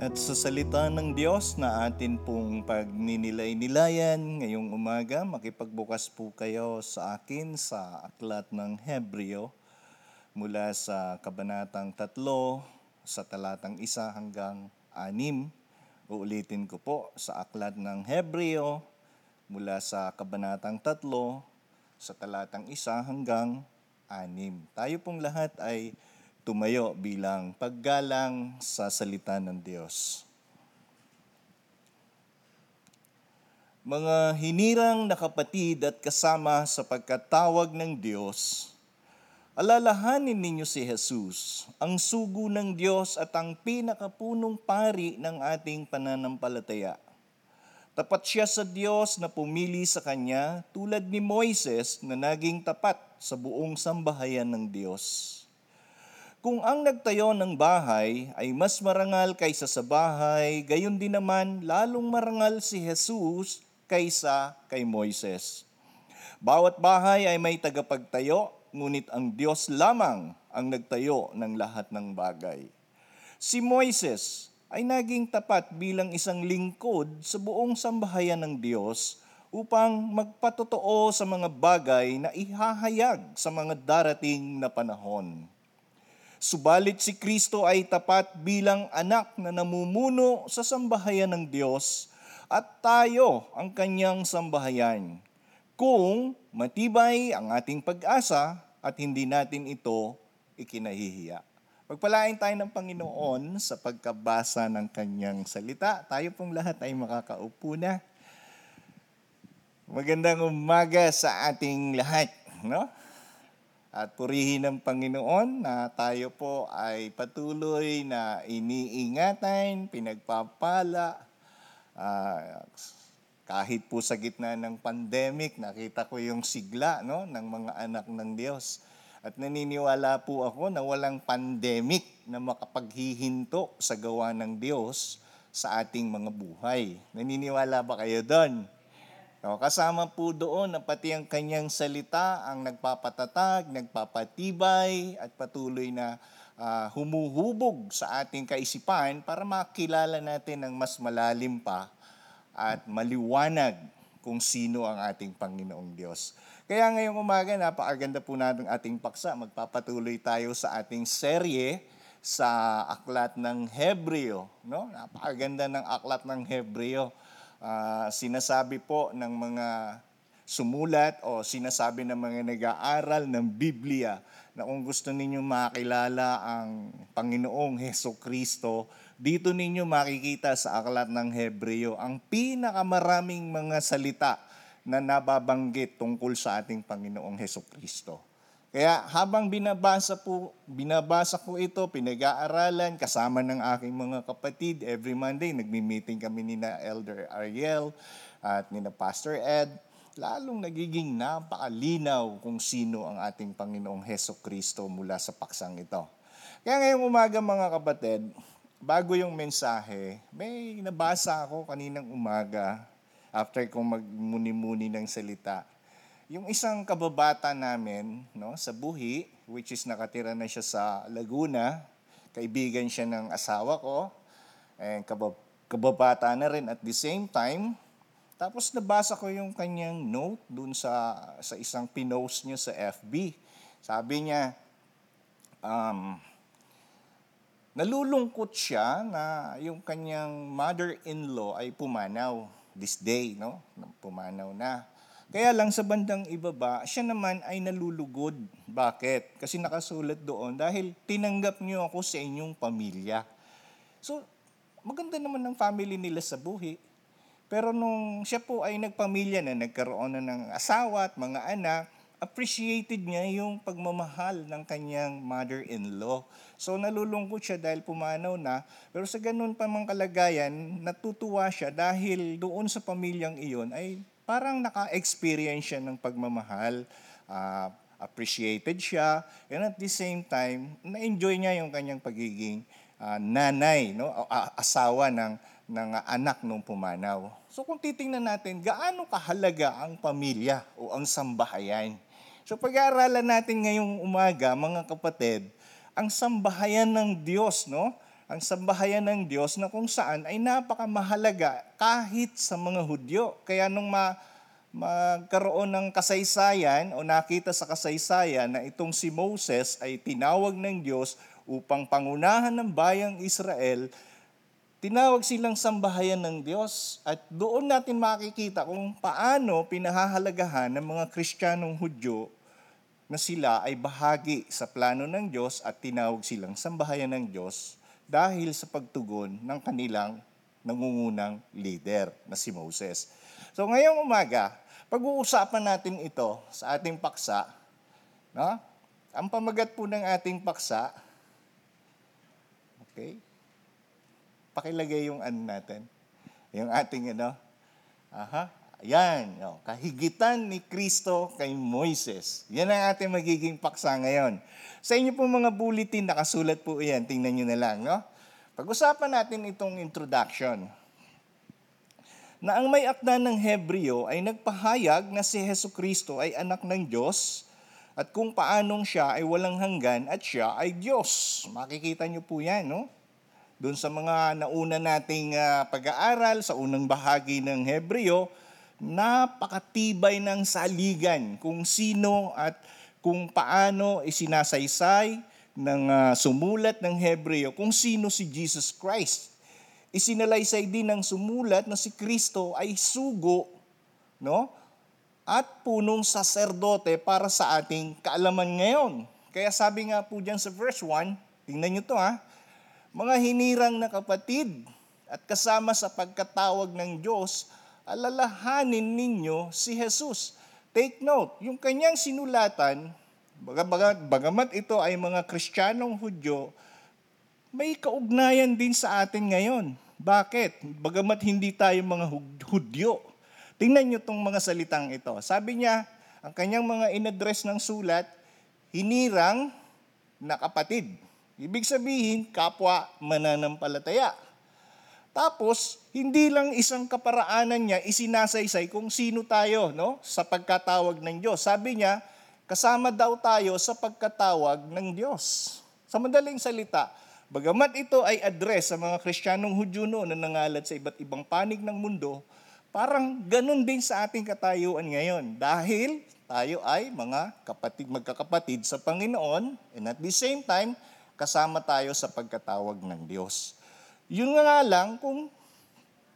At sa salita ng Diyos na atin pong pagninilay-nilayan ngayong umaga, makipagbukas po kayo sa akin sa aklat ng Hebreo mula sa kabanatang 3 sa talatang 1 hanggang 6. Uulitin ko po sa aklat ng Hebreo mula sa kabanatang 3 sa talatang 1 hanggang 6. Tayo pong lahat ay tumayo bilang paggalang sa salita ng Diyos. Mga hinirang na kapatid at kasama sa pagkatawag ng Diyos, alalahanin ninyo si Jesus, ang sugo ng Diyos at ang pinakapunong pari ng ating pananampalataya. Tapat siya sa Diyos na pumili sa Kanya tulad ni Moises na naging tapat sa buong sambahayan ng Diyos. Kung ang nagtayo ng bahay ay mas marangal kaysa sa bahay, gayon din naman lalong marangal si Jesus kaysa kay Moises. Bawat bahay ay may tagapagtayo, ngunit ang Diyos lamang ang nagtayo ng lahat ng bagay. Si Moises ay naging tapat bilang isang lingkod sa buong sambahayan ng Diyos upang magpatotoo sa mga bagay na ihahayag sa mga darating na panahon. Subalit si Kristo ay tapat bilang anak na namumuno sa sambahayan ng Diyos at tayo ang kanyang sambahayan. Kung matibay ang ating pag-asa at hindi natin ito ikinahihiya. Pagpalain tayo ng Panginoon sa pagkabasa ng kanyang salita. Tayo pong lahat ay makakaupo na. Magandang umaga sa ating lahat. No? At purihin ng Panginoon na tayo po ay patuloy na iniingatan, pinagpapala. Uh, kahit po sa gitna ng pandemic, nakita ko yung sigla no, ng mga anak ng Diyos. At naniniwala po ako na walang pandemic na makapaghihinto sa gawa ng Diyos sa ating mga buhay. Naniniwala ba kayo doon? No, kasama po doon na pati ang kanyang salita ang nagpapatatag, nagpapatibay at patuloy na uh, humuhubog sa ating kaisipan para makilala natin ng mas malalim pa at maliwanag kung sino ang ating Panginoong Diyos. Kaya ngayong umaga, napakaganda po natin ating paksa. Magpapatuloy tayo sa ating serye sa aklat ng Hebreo. No? Napakaganda ng aklat ng Hebreo uh, sinasabi po ng mga sumulat o sinasabi ng mga nag-aaral ng Biblia na kung gusto ninyo makilala ang Panginoong Heso Kristo, dito ninyo makikita sa aklat ng Hebreo ang pinakamaraming mga salita na nababanggit tungkol sa ating Panginoong Heso Kristo. Kaya habang binabasa po, binabasa ko ito, pinag-aaralan kasama ng aking mga kapatid, every Monday nagmi-meeting kami ni na Elder Ariel at ni na Pastor Ed, lalong nagiging napakalinaw kung sino ang ating Panginoong Heso Kristo mula sa paksang ito. Kaya ngayong umaga mga kapatid, bago yung mensahe, may nabasa ako kaninang umaga after kong magmuni-muni ng salita yung isang kababata namin no, sa Buhi, which is nakatira na siya sa Laguna, kaibigan siya ng asawa ko, and kabab- kababata na rin at the same time. Tapos nabasa ko yung kanyang note dun sa, sa isang pinost niya sa FB. Sabi niya, um, nalulungkot siya na yung kanyang mother-in-law ay pumanaw this day, no? Pumanaw na. Kaya lang sa bandang ibaba, siya naman ay nalulugod. Bakit? Kasi nakasulat doon, dahil tinanggap niyo ako sa inyong pamilya. So, maganda naman ng family nila sa buhi. Pero nung siya po ay nagpamilya na, nagkaroon na ng asawa at mga anak, appreciated niya yung pagmamahal ng kanyang mother-in-law. So nalulungkot siya dahil pumanaw na, pero sa ganun pa mang kalagayan, natutuwa siya dahil doon sa pamilyang iyon ay parang naka-experience siya ng pagmamahal, uh, appreciated siya, and at the same time, na-enjoy niya yung kanyang pagiging uh, nanay, no? Uh, asawa ng, ng anak nung pumanaw. So kung titingnan natin, gaano kahalaga ang pamilya o ang sambahayan? So pag-aaralan natin ngayong umaga, mga kapatid, ang sambahayan ng Diyos, no? Ang sambahayan ng Diyos na kung saan ay napakamahalaga kahit sa mga Hudyo. Kaya nung ma magkaroon ng kasaysayan o nakita sa kasaysayan na itong si Moses ay tinawag ng Diyos upang pangunahan ng bayang Israel, tinawag silang sambahayan ng Diyos at doon natin makikita kung paano pinahahalagahan ng mga Kristiyanong Hudyo na sila ay bahagi sa plano ng Diyos at tinawag silang sambahayan ng Diyos dahil sa pagtugon ng kanilang nangungunang leader na si Moses. So ngayong umaga, pag-uusapan natin ito sa ating paksa. No? Ang pamagat po ng ating paksa, okay, pakilagay yung ano natin, yung ating ano, aha, yan, oh, kahigitan ni Kristo kay Moises. Yan ang ating magiging paksa ngayon. Sa inyo po mga bulletin, nakasulat po yan. Tingnan nyo na lang, no? Pag-usapan natin itong introduction. Na ang may akda ng Hebreo ay nagpahayag na si Heso Kristo ay anak ng Diyos at kung paanong siya ay walang hanggan at siya ay Diyos. Makikita nyo po yan, no? Doon sa mga nauna nating uh, pag-aaral sa unang bahagi ng Hebreo, napakatibay ng saligan kung sino at kung paano isinasaysay ng uh, sumulat ng Hebreo kung sino si Jesus Christ. Isinalaysay din ng sumulat na si Kristo ay sugo no? at punong saserdote para sa ating kaalaman ngayon. Kaya sabi nga po dyan sa verse 1, tingnan nyo to ha, mga hinirang na kapatid at kasama sa pagkatawag ng Diyos, alalahanin ninyo si Jesus. Take note, yung kanyang sinulatan, bagamat, bagamat ito ay mga Kristiyanong Hudyo, may kaugnayan din sa atin ngayon. Bakit? Bagamat hindi tayo mga Hudyo. Tingnan nyo itong mga salitang ito. Sabi niya, ang kanyang mga inadres ng sulat, hinirang na kapatid. Ibig sabihin, kapwa mananampalataya. Tapos, hindi lang isang kaparaanan niya isinasaysay kung sino tayo no? sa pagkatawag ng Diyos. Sabi niya, kasama daw tayo sa pagkatawag ng Diyos. Sa madaling salita, bagamat ito ay address sa mga Kristiyanong Hudyo noon na nangalat sa iba't ibang panig ng mundo, parang ganun din sa ating katayuan ngayon. Dahil tayo ay mga kapatid, magkakapatid sa Panginoon and at the same time, kasama tayo sa pagkatawag ng Diyos. Yun nga lang kung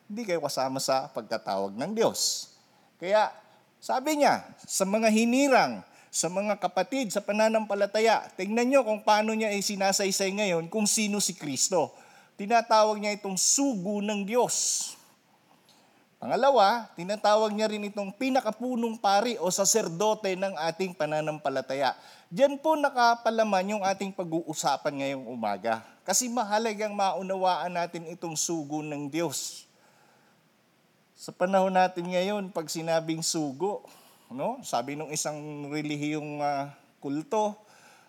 hindi kayo kasama sa pagkatawag ng Diyos. Kaya sabi niya, sa mga hinirang, sa mga kapatid, sa pananampalataya, tingnan niyo kung paano niya isinasaysay ngayon kung sino si Kristo. Tinatawag niya itong sugo ng Diyos. Pangalawa, tinatawag niya rin itong pinakapunong pari o saserdote ng ating pananampalataya. Diyan po nakapalaman yung ating pag-uusapan ngayong umaga. Kasi mahalagang maunawaan natin itong sugo ng Diyos. Sa panahon natin ngayon, pag sinabing sugo, no? sabi ng isang relihiyong uh, kulto,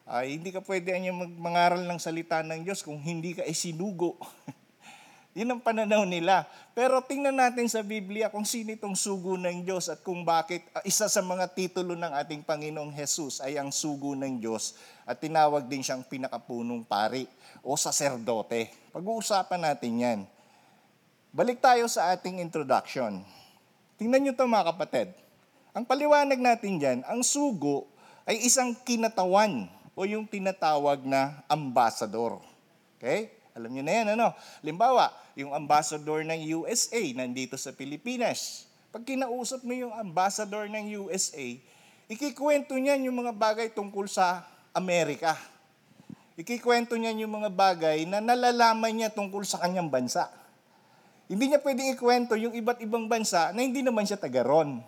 ay hindi ka pwede anya mangaral ng salita ng Diyos kung hindi ka isinugo. Yun ang pananaw nila. Pero tingnan natin sa Biblia kung sino itong sugo ng Diyos at kung bakit uh, isa sa mga titulo ng ating Panginoong Jesus ay ang sugo ng Diyos at tinawag din siyang pinakapunong pari o saserdote. Pag-uusapan natin yan. Balik tayo sa ating introduction. Tingnan nyo ito mga kapatid. Ang paliwanag natin dyan, ang sugo ay isang kinatawan o yung tinatawag na ambassador. Okay? Alam niyo na yan, ano? Limbawa, yung ambassador ng USA nandito sa Pilipinas. Pag kinausap mo yung ambassador ng USA, ikikwento niyan yung mga bagay tungkol sa Amerika. Ikikwento niyan yung mga bagay na nalalaman niya tungkol sa kanyang bansa. Hindi niya pwedeng ikwento yung iba't ibang bansa na hindi naman siya taga ron.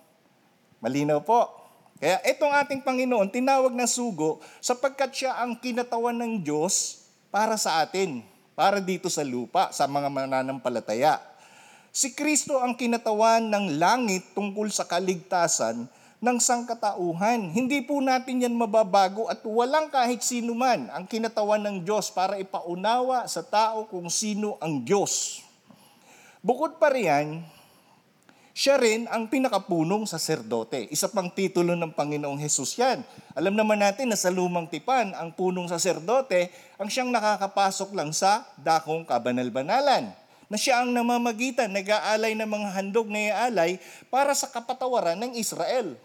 Malinaw po. Kaya itong ating Panginoon, tinawag na sugo sapagkat siya ang kinatawan ng Diyos para sa atin para dito sa lupa, sa mga mananampalataya. Si Kristo ang kinatawan ng langit tungkol sa kaligtasan ng sangkatauhan. Hindi po natin yan mababago at walang kahit sino man ang kinatawan ng Diyos para ipaunawa sa tao kung sino ang Diyos. Bukod pa riyan, siya rin ang pinakapunong saserdote. Isa pang titulo ng Panginoong Hesus yan. Alam naman natin na sa lumang tipan, ang punong saserdote ang siyang nakakapasok lang sa dakong kabanal-banalan na siya ang namamagitan, nag-aalay ng mga handog na iaalay para sa kapatawaran ng Israel.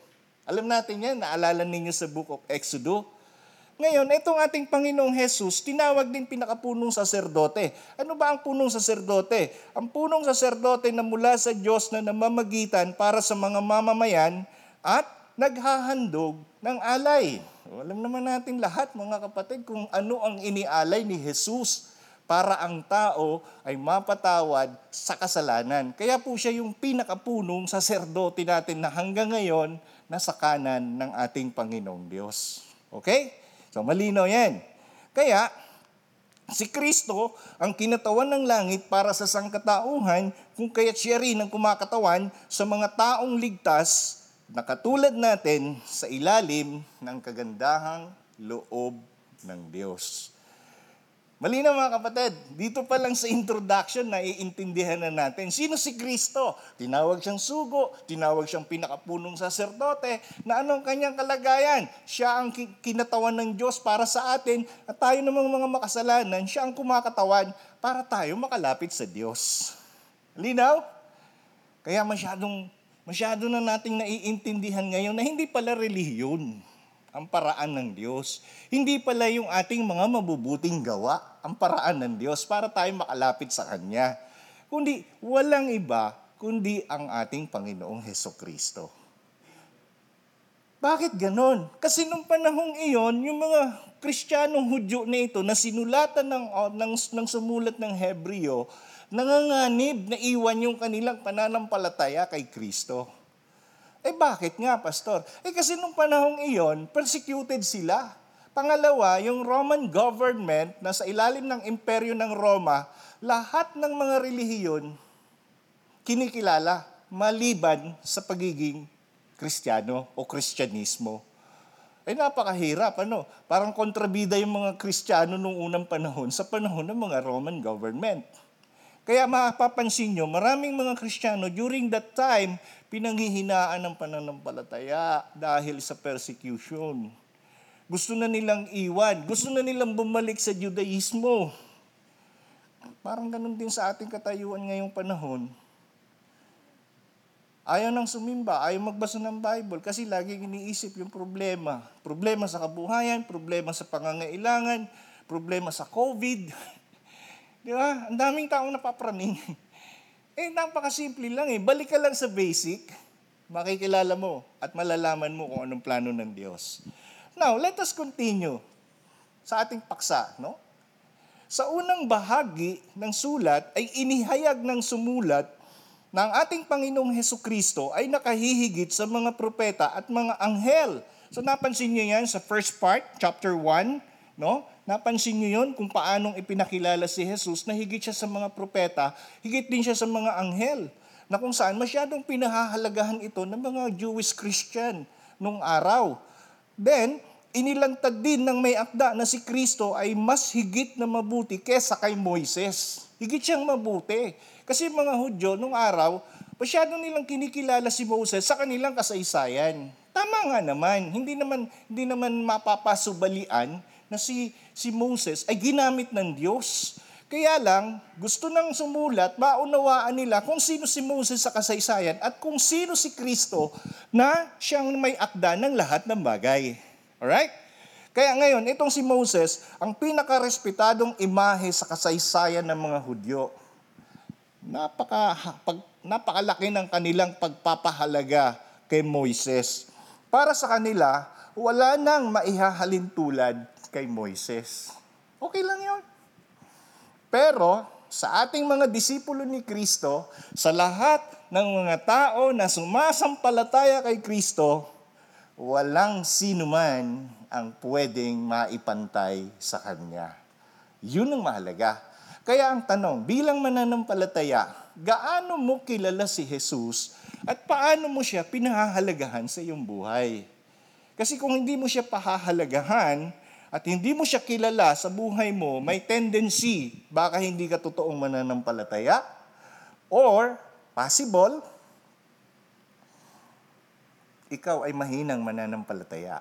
Alam natin yan, naalala ninyo sa book of Exodus, ngayon, itong ating Panginoong Jesus, tinawag din pinakapunong saserdote. Ano ba ang punong saserdote? Ang punong saserdote na mula sa Diyos na namamagitan para sa mga mamamayan at naghahandog ng alay. Alam naman natin lahat, mga kapatid, kung ano ang inialay ni Jesus para ang tao ay mapatawad sa kasalanan. Kaya po siya yung pinakapunong saserdote natin na hanggang ngayon nasa kanan ng ating Panginoong Diyos. Okay? So malinaw yan. Kaya, si Kristo ang kinatawan ng langit para sa sangkatauhan kung kaya't siya rin ang kumakatawan sa mga taong ligtas na katulad natin sa ilalim ng kagandahang loob ng Diyos. Malinaw mga kapatid, dito pa lang sa introduction na iintindihan na natin, sino si Kristo? Tinawag siyang sugo, tinawag siyang pinakapunong saserdote, na anong kanyang kalagayan? Siya ang kinatawan ng Diyos para sa atin, at tayo namang mga makasalanan, siya ang kumakatawan para tayo makalapit sa Diyos. Linaw? Kaya masyadong, masyado na nating naiintindihan ngayon na hindi pala relihiyon ang paraan ng Diyos. Hindi pala yung ating mga mabubuting gawa ang paraan ng Diyos para tayo makalapit sa Kanya. Kundi walang iba kundi ang ating Panginoong Heso Kristo. Bakit ganon? Kasi nung panahong iyon, yung mga Kristiyanong Hudyo na ito na sinulatan ng, ng, ng sumulat ng Hebreo, nanganganib na iwan yung kanilang pananampalataya kay Kristo. Eh bakit nga, Pastor? Eh kasi nung panahong iyon, persecuted sila. Pangalawa, yung Roman government na sa ilalim ng imperyo ng Roma, lahat ng mga relihiyon kinikilala maliban sa pagiging Kristiyano o Kristyanismo. Eh napakahirap, ano? Parang kontrabida yung mga Kristiyano nung unang panahon sa panahon ng mga Roman government. Kaya mapapansin nyo, maraming mga Kristiyano during that time, pinanghihinaan ng pananampalataya dahil sa persecution. Gusto na nilang iwan. Gusto na nilang bumalik sa Judaismo. Parang ganun din sa ating katayuan ngayong panahon. Ayaw nang sumimba, ayaw magbasa ng Bible kasi lagi iniisip yung problema. Problema sa kabuhayan, problema sa pangangailangan, problema sa COVID, Di ba? Ang daming taong napapraning. Eh, napakasimple lang eh. Balik ka lang sa basic, makikilala mo at malalaman mo kung anong plano ng Diyos. Now, let us continue sa ating paksa, no? Sa unang bahagi ng sulat ay inihayag ng sumulat na ang ating Panginoong Heso Kristo ay nakahihigit sa mga propeta at mga anghel. So napansin niyo yan sa first part, chapter 1, no? Napansin niyo yon kung paanong ipinakilala si Jesus na higit siya sa mga propeta, higit din siya sa mga anghel, na kung saan masyadong pinahahalagahan ito ng mga Jewish Christian nung araw. Then, inilantad din ng may akda na si Kristo ay mas higit na mabuti kesa kay Moises. Higit siyang mabuti. Kasi mga Hudyo nung araw, masyado nilang kinikilala si Moses sa kanilang kasaysayan. Tama nga naman, hindi naman hindi naman mapapasubalian na si, si Moses ay ginamit ng Diyos. Kaya lang, gusto nang sumulat, maunawaan nila kung sino si Moses sa kasaysayan at kung sino si Kristo na siyang may akda ng lahat ng bagay. Alright? Kaya ngayon, itong si Moses, ang pinakarespetadong imahe sa kasaysayan ng mga Hudyo. Napaka, pag, napakalaki ng kanilang pagpapahalaga kay Moises. Para sa kanila, wala nang maihahalin tulad kay Moises. Okay lang yon. Pero sa ating mga disipulo ni Kristo, sa lahat ng mga tao na sumasampalataya kay Kristo, walang sino man ang pwedeng maipantay sa Kanya. Yun ang mahalaga. Kaya ang tanong, bilang mananampalataya, gaano mo kilala si Jesus at paano mo siya pinahahalagahan sa iyong buhay? Kasi kung hindi mo siya pahahalagahan, at hindi mo siya kilala sa buhay mo, may tendency, baka hindi ka totoong mananampalataya, or possible, ikaw ay mahinang mananampalataya.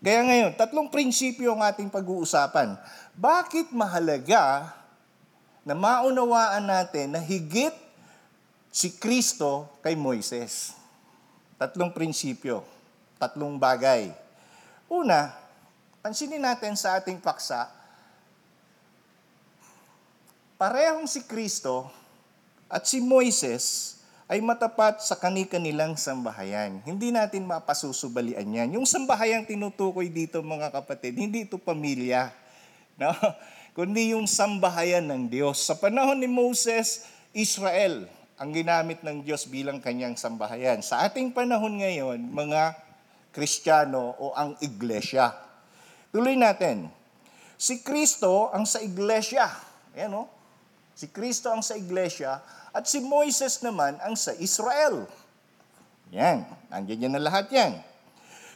Kaya ngayon, tatlong prinsipyo ang ating pag-uusapan. Bakit mahalaga na maunawaan natin na higit si Kristo kay Moises? Tatlong prinsipyo, tatlong bagay. Una, pansinin natin sa ating paksa, parehong si Kristo at si Moises ay matapat sa kani-kanilang sambahayan. Hindi natin mapasusubalian yan. Yung sambahayang tinutukoy dito mga kapatid, hindi ito pamilya. No? Kundi yung sambahayan ng Diyos. Sa panahon ni Moses, Israel ang ginamit ng Diyos bilang kanyang sambahayan. Sa ating panahon ngayon, mga Kristiyano o ang iglesia. Tuloy natin. Si Kristo ang sa iglesia. Ayan o. Si Kristo ang sa iglesia at si Moises naman ang sa Israel. Yan. Nandiyan yan na lahat yan.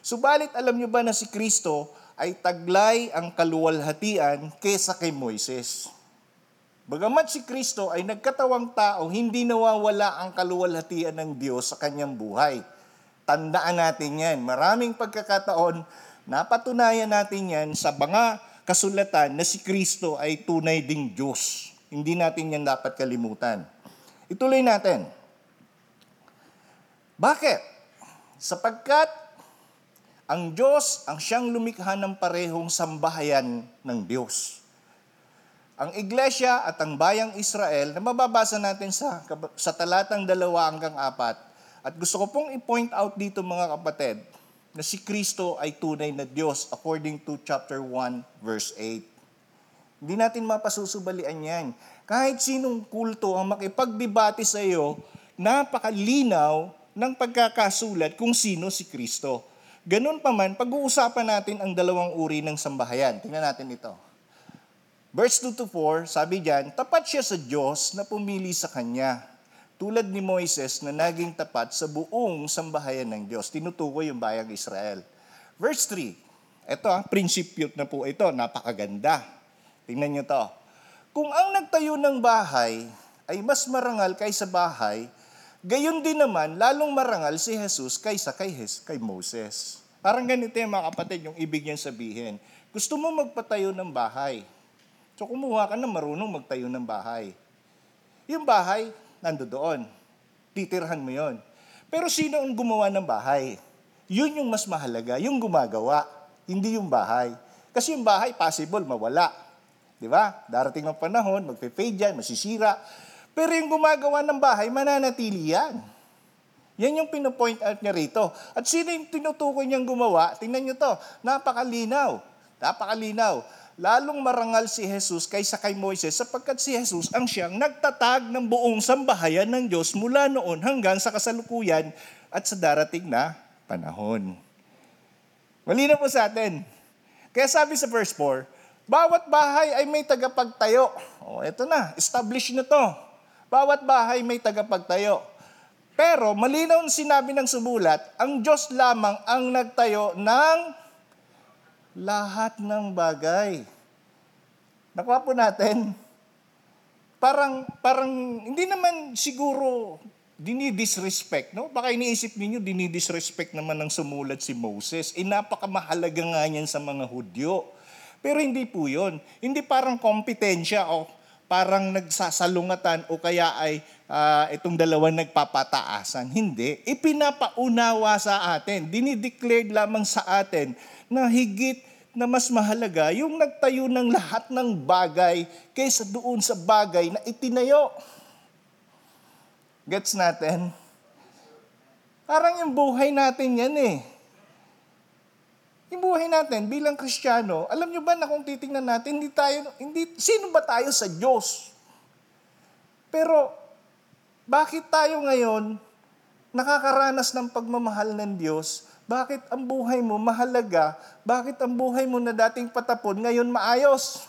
Subalit alam nyo ba na si Kristo ay taglay ang kaluwalhatian kesa kay Moises. Bagamat si Kristo ay nagkatawang tao, hindi nawawala ang kaluwalhatian ng Diyos sa kanyang buhay. Tandaan natin yan. Maraming pagkakataon, napatunayan natin yan sa mga kasulatan na si Kristo ay tunay ding Diyos. Hindi natin yan dapat kalimutan. Ituloy natin. Bakit? Sapagkat ang Diyos ang siyang lumikha ng parehong sambahayan ng Diyos. Ang iglesia at ang bayang Israel na mababasa natin sa, sa talatang dalawa hanggang apat. At gusto ko pong i-point out dito mga kapatid na si Kristo ay tunay na Diyos according to chapter 1 verse 8. Hindi natin mapasusubalian yan. Kahit sinong kulto ang makipagdebate sa iyo, napakalinaw ng pagkakasulat kung sino si Kristo. Ganun pa man, pag-uusapan natin ang dalawang uri ng sambahayan. Tingnan natin ito. Verse 2 to 4, sabi diyan, tapat siya sa Diyos na pumili sa Kanya. Tulad ni Moises na naging tapat sa buong sambahayan ng Diyos. Tinutukoy yung bayang Israel. Verse 3, ito ah, prinsipyo na po ito, napakaganda. Tingnan nyo to. Kung ang nagtayo ng bahay ay mas marangal kaysa bahay, gayon din naman, lalong marangal si Jesus kaysa kay, Hes, kay Moses. Parang ganito yung mga kapatid, yung ibig niyang sabihin. Gusto mo magpatayo ng bahay. So kumuha ka na marunong magtayo ng bahay. Yung bahay, nando doon. Titirhan mo yon. Pero sino ang gumawa ng bahay? Yun yung mas mahalaga, yung gumagawa, hindi yung bahay. Kasi yung bahay, possible, mawala. Di ba? Darating ang panahon, magpe-fade yan, masisira. Pero yung gumagawa ng bahay, mananatili yan. Yan yung pinopoint out niya rito. At sino yung tinutukoy niyang gumawa? Tingnan niyo to. Napakalinaw. Napakalinaw. Lalong marangal si Jesus kaysa kay Moises sapagkat si Jesus ang siyang nagtatag ng buong sambahayan ng Diyos mula noon hanggang sa kasalukuyan at sa darating na panahon. Malinaw po sa atin. Kaya sabi sa verse 4, bawat bahay ay may tagapagtayo. O, oh, eto na, establish na to. Bawat bahay may tagapagtayo. Pero malinaw sinabi ng sumulat, ang Diyos lamang ang nagtayo ng lahat ng bagay. Nakuha po natin. Parang, parang, hindi naman siguro dinidisrespect, no? Baka iniisip ninyo, dinidisrespect naman ng sumulat si Moses. Eh, napakamahalaga nga yan sa mga Hudyo. Pero hindi po yun. Hindi parang kompetensya o parang nagsasalungatan o kaya ay uh, itong dalawa nagpapataasan. Hindi. Ipinapaunawa sa atin. Dinideclared lamang sa atin na higit na mas mahalaga yung nagtayo ng lahat ng bagay kaysa doon sa bagay na itinayo. Gets natin? Parang yung buhay natin yan eh. Yung buhay natin bilang Kristiyano, alam nyo ba na kung titingnan natin, hindi tayo, hindi, sino ba tayo sa Diyos? Pero, bakit tayo ngayon nakakaranas ng pagmamahal ng Diyos? Bakit ang buhay mo mahalaga? Bakit ang buhay mo na dating patapon ngayon maayos?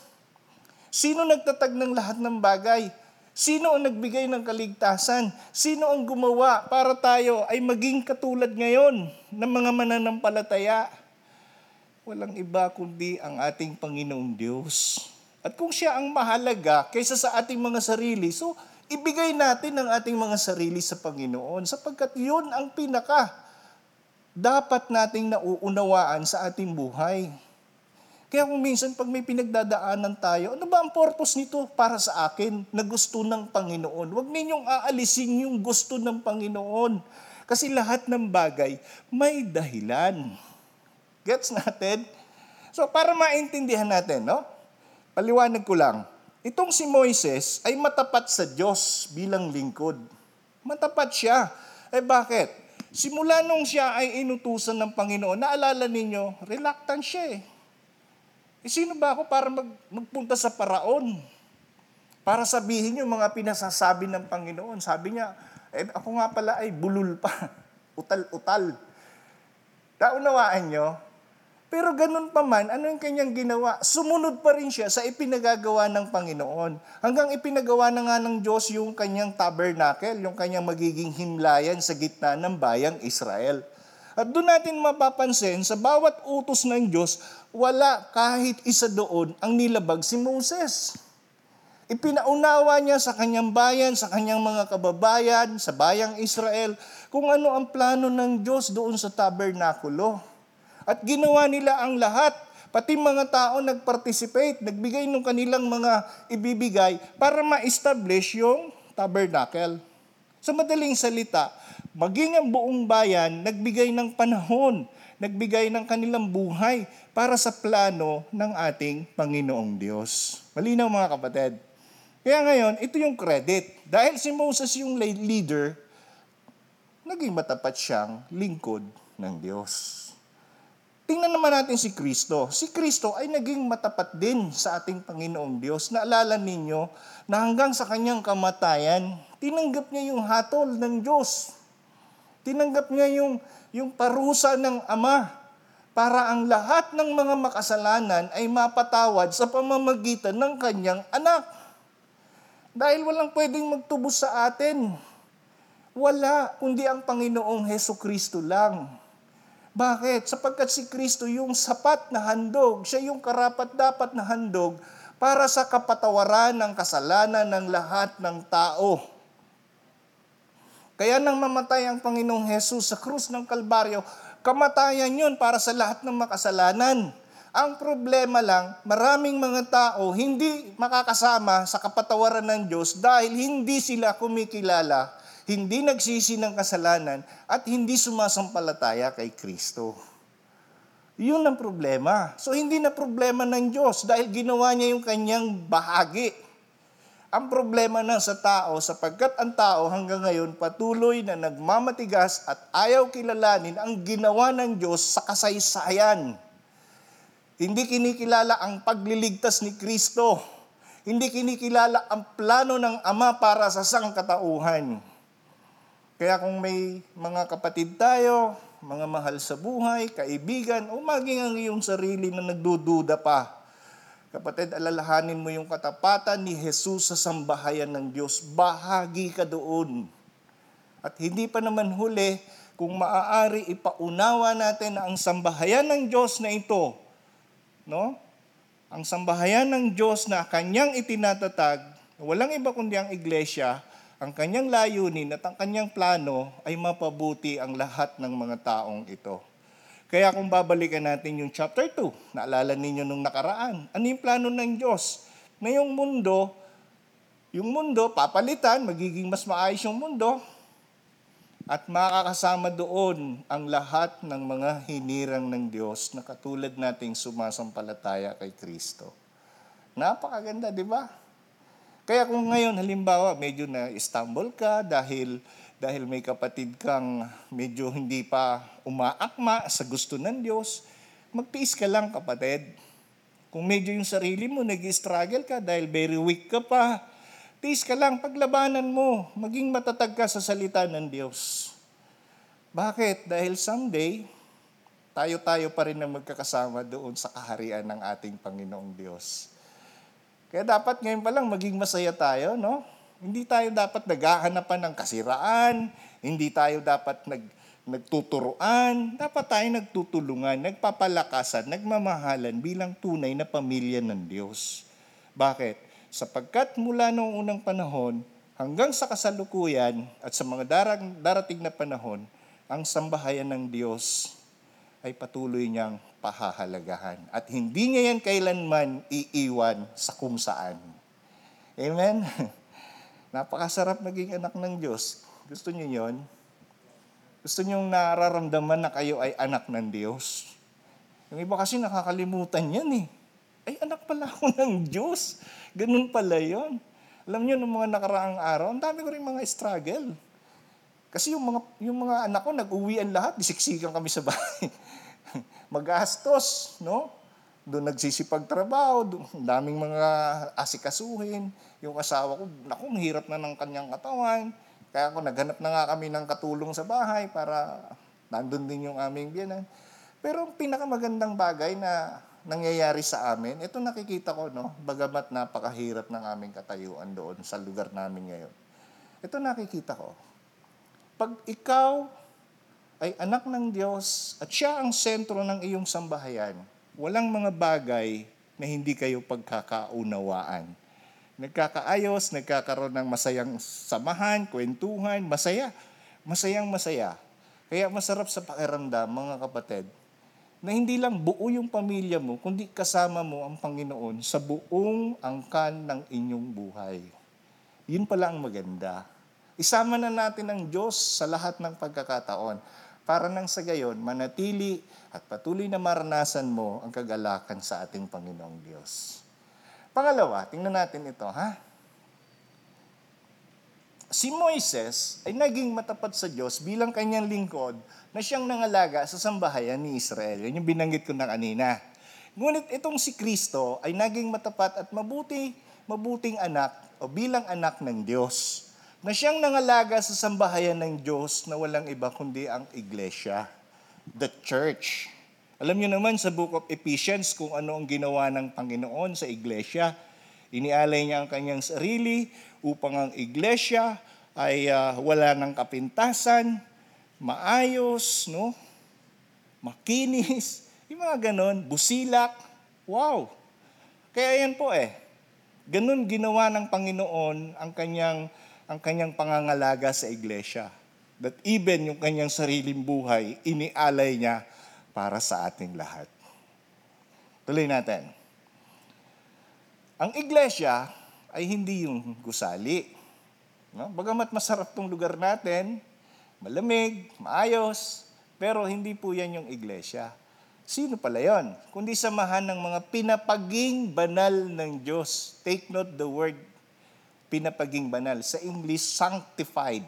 Sino nagtatag ng lahat ng bagay? Sino ang nagbigay ng kaligtasan? Sino ang gumawa para tayo ay maging katulad ngayon ng mga mananampalataya? Walang iba kundi ang ating Panginoong Diyos. At kung siya ang mahalaga kaysa sa ating mga sarili, so ibigay natin ang ating mga sarili sa Panginoon sapagkat yun ang pinaka dapat nating nauunawaan sa ating buhay. Kaya kung minsan pag may pinagdadaanan tayo, ano ba ang purpose nito para sa akin na gusto ng Panginoon? Huwag ninyong aalisin yung gusto ng Panginoon. Kasi lahat ng bagay may dahilan. Gets natin? So para maintindihan natin, no? Paliwanag ko lang. Itong si Moises ay matapat sa Diyos bilang lingkod. Matapat siya. Eh bakit? Simula nung siya ay inutusan ng Panginoon, naalala ninyo, reluctant siya eh. Eh, sino ba ako para mag, magpunta sa paraon? Para sabihin yung mga pinasasabi ng Panginoon. Sabi niya, eh, ako nga pala ay bulul pa. Utal-utal. Naunawaan nyo? Pero ganun pa man, ano yung kanyang ginawa? Sumunod pa rin siya sa ipinagagawa ng Panginoon. Hanggang ipinagawa na nga ng Diyos yung kanyang tabernacle, yung kanyang magiging himlayan sa gitna ng bayang Israel. At doon natin mapapansin, sa bawat utos ng Diyos, wala kahit isa doon ang nilabag si Moses. Ipinaunawa niya sa kanyang bayan, sa kanyang mga kababayan, sa bayang Israel, kung ano ang plano ng Diyos doon sa tabernakulo. At ginawa nila ang lahat, pati mga tao nag-participate, nagbigay ng kanilang mga ibibigay para ma-establish yung tabernacle. Sa madaling salita, maging ang buong bayan nagbigay ng panahon, nagbigay ng kanilang buhay para sa plano ng ating Panginoong Diyos. Malinaw mga kapatid. Kaya ngayon, ito yung credit. Dahil si Moses yung leader, naging matapat siyang lingkod ng Diyos. Tingnan naman natin si Kristo. Si Kristo ay naging matapat din sa ating Panginoong Diyos. Naalala ninyo na hanggang sa kanyang kamatayan, tinanggap niya yung hatol ng Diyos. Tinanggap niya yung, yung parusa ng Ama para ang lahat ng mga makasalanan ay mapatawad sa pamamagitan ng kanyang anak. Dahil walang pwedeng magtubos sa atin. Wala, kundi ang Panginoong Heso Kristo lang. Bakit? Sapagkat si Kristo yung sapat na handog, siya yung karapat-dapat na handog para sa kapatawaran ng kasalanan ng lahat ng tao. Kaya nang mamatay ang Panginoong Hesus sa krus ng Kalbaryo, kamatayan yun para sa lahat ng makasalanan. Ang problema lang, maraming mga tao hindi makakasama sa kapatawaran ng Diyos dahil hindi sila kumikilala hindi nagsisi ng kasalanan, at hindi sumasampalataya kay Kristo. Yun ang problema. So hindi na problema ng Diyos dahil ginawa niya yung kanyang bahagi. Ang problema na sa tao sapagkat ang tao hanggang ngayon patuloy na nagmamatigas at ayaw kilalanin ang ginawa ng Diyos sa kasaysayan. Hindi kinikilala ang pagliligtas ni Kristo. Hindi kinikilala ang plano ng Ama para sa sangkatauhan. Kaya kung may mga kapatid tayo, mga mahal sa buhay, kaibigan, o maging ang iyong sarili na nagdududa pa, kapatid, alalahanin mo yung katapatan ni Jesus sa sambahayan ng Diyos. Bahagi ka doon. At hindi pa naman huli, kung maaari ipaunawa natin na ang sambahayan ng Diyos na ito, no? Ang sambahayan ng Diyos na kanyang itinatatag, walang iba kundi ang iglesia, ang kanyang layunin at ang kanyang plano ay mapabuti ang lahat ng mga taong ito. Kaya kung babalikan natin yung chapter 2, naalala ninyo nung nakaraan, ano yung plano ng Diyos? Ngayong mundo, yung mundo, papalitan, magiging mas maayos yung mundo, at makakasama doon ang lahat ng mga hinirang ng Diyos na katulad nating sumasampalataya kay Kristo. Napakaganda, di ba? Kaya kung ngayon halimbawa medyo na stumble ka dahil dahil may kapatid kang medyo hindi pa umaakma sa gusto ng Diyos, magtiis ka lang kapatid. Kung medyo yung sarili mo nag-struggle ka dahil very weak ka pa, tiis ka lang, paglabanan mo, maging matatag ka sa salita ng Diyos. Bakit? Dahil someday, tayo-tayo pa rin na magkakasama doon sa kaharian ng ating Panginoong Diyos. Kaya dapat ngayon pa lang maging masaya tayo, no? Hindi tayo dapat naghahanapan ng kasiraan, hindi tayo dapat nag, nagtuturuan, dapat tayo nagtutulungan, nagpapalakasan, nagmamahalan bilang tunay na pamilya ng Diyos. Bakit? Sapagkat mula noong unang panahon hanggang sa kasalukuyan at sa mga darating na panahon, ang sambahayan ng Diyos ay patuloy niyang pahahalagahan. At hindi niya yan kailanman iiwan sa kung saan. Amen? Napakasarap maging anak ng Diyos. Gusto niyo yon? Gusto niyo nararamdaman na kayo ay anak ng Diyos? Yung iba kasi nakakalimutan yan eh. Ay, anak pala ako ng Diyos. Ganun pala yon. Alam niyo, nung mga nakaraang araw, ang dami ko rin mga struggle. Kasi yung mga, yung mga anak ko, nag-uwian lahat, disiksikan kami sa bahay. Magastos, no? Doon nagsisipag trabaho, doon, daming mga asikasuhin. Yung asawa ko, naku, hirap na ng kanyang katawan. Kaya ako, naghanap na nga kami ng katulong sa bahay para nandun din yung aming biyanan. Pero ang pinakamagandang bagay na nangyayari sa amin, ito nakikita ko, no, bagamat napakahirap ng aming katayuan doon sa lugar namin ngayon. Ito nakikita ko. Pag ikaw ay anak ng Diyos at siya ang sentro ng iyong sambahayan, walang mga bagay na hindi kayo pagkakaunawaan. Nagkakaayos, nagkakaroon ng masayang samahan, kwentuhan, masaya. Masayang masaya. Kaya masarap sa pakiramdam, mga kapatid, na hindi lang buo yung pamilya mo, kundi kasama mo ang Panginoon sa buong angkan ng inyong buhay. Yun pala ang maganda. Isama na natin ang Diyos sa lahat ng pagkakataon para nang sa gayon manatili at patuloy na maranasan mo ang kagalakan sa ating Panginoong Diyos. Pangalawa, tingnan natin ito, ha? Si Moises ay naging matapat sa Diyos bilang kanyang lingkod na siyang nangalaga sa sambahayan ni Israel. Yan yung binanggit ko na kanina. Ngunit itong si Kristo ay naging matapat at mabuti, mabuting anak o bilang anak ng Diyos na siyang nangalaga sa sambahayan ng Diyos na walang iba kundi ang iglesia, the church. Alam niyo naman sa book of Ephesians kung ano ang ginawa ng Panginoon sa iglesia. Inialay niya ang kanyang sarili upang ang iglesia ay uh, wala ng kapintasan, maayos, no? makinis, yung mga ganon, busilak. Wow! Kaya yan po eh. Ganon ginawa ng Panginoon ang kanyang, ang kanyang pangangalaga sa iglesia. That even yung kanyang sariling buhay, inialay niya para sa ating lahat. Tuloy natin. Ang iglesia ay hindi yung gusali. No? Bagamat masarap tong lugar natin, malamig, maayos, pero hindi po yan yung iglesia. Sino pala yon? Kundi samahan ng mga pinapaging banal ng Diyos. Take note the word pinapaging banal. Sa English, sanctified.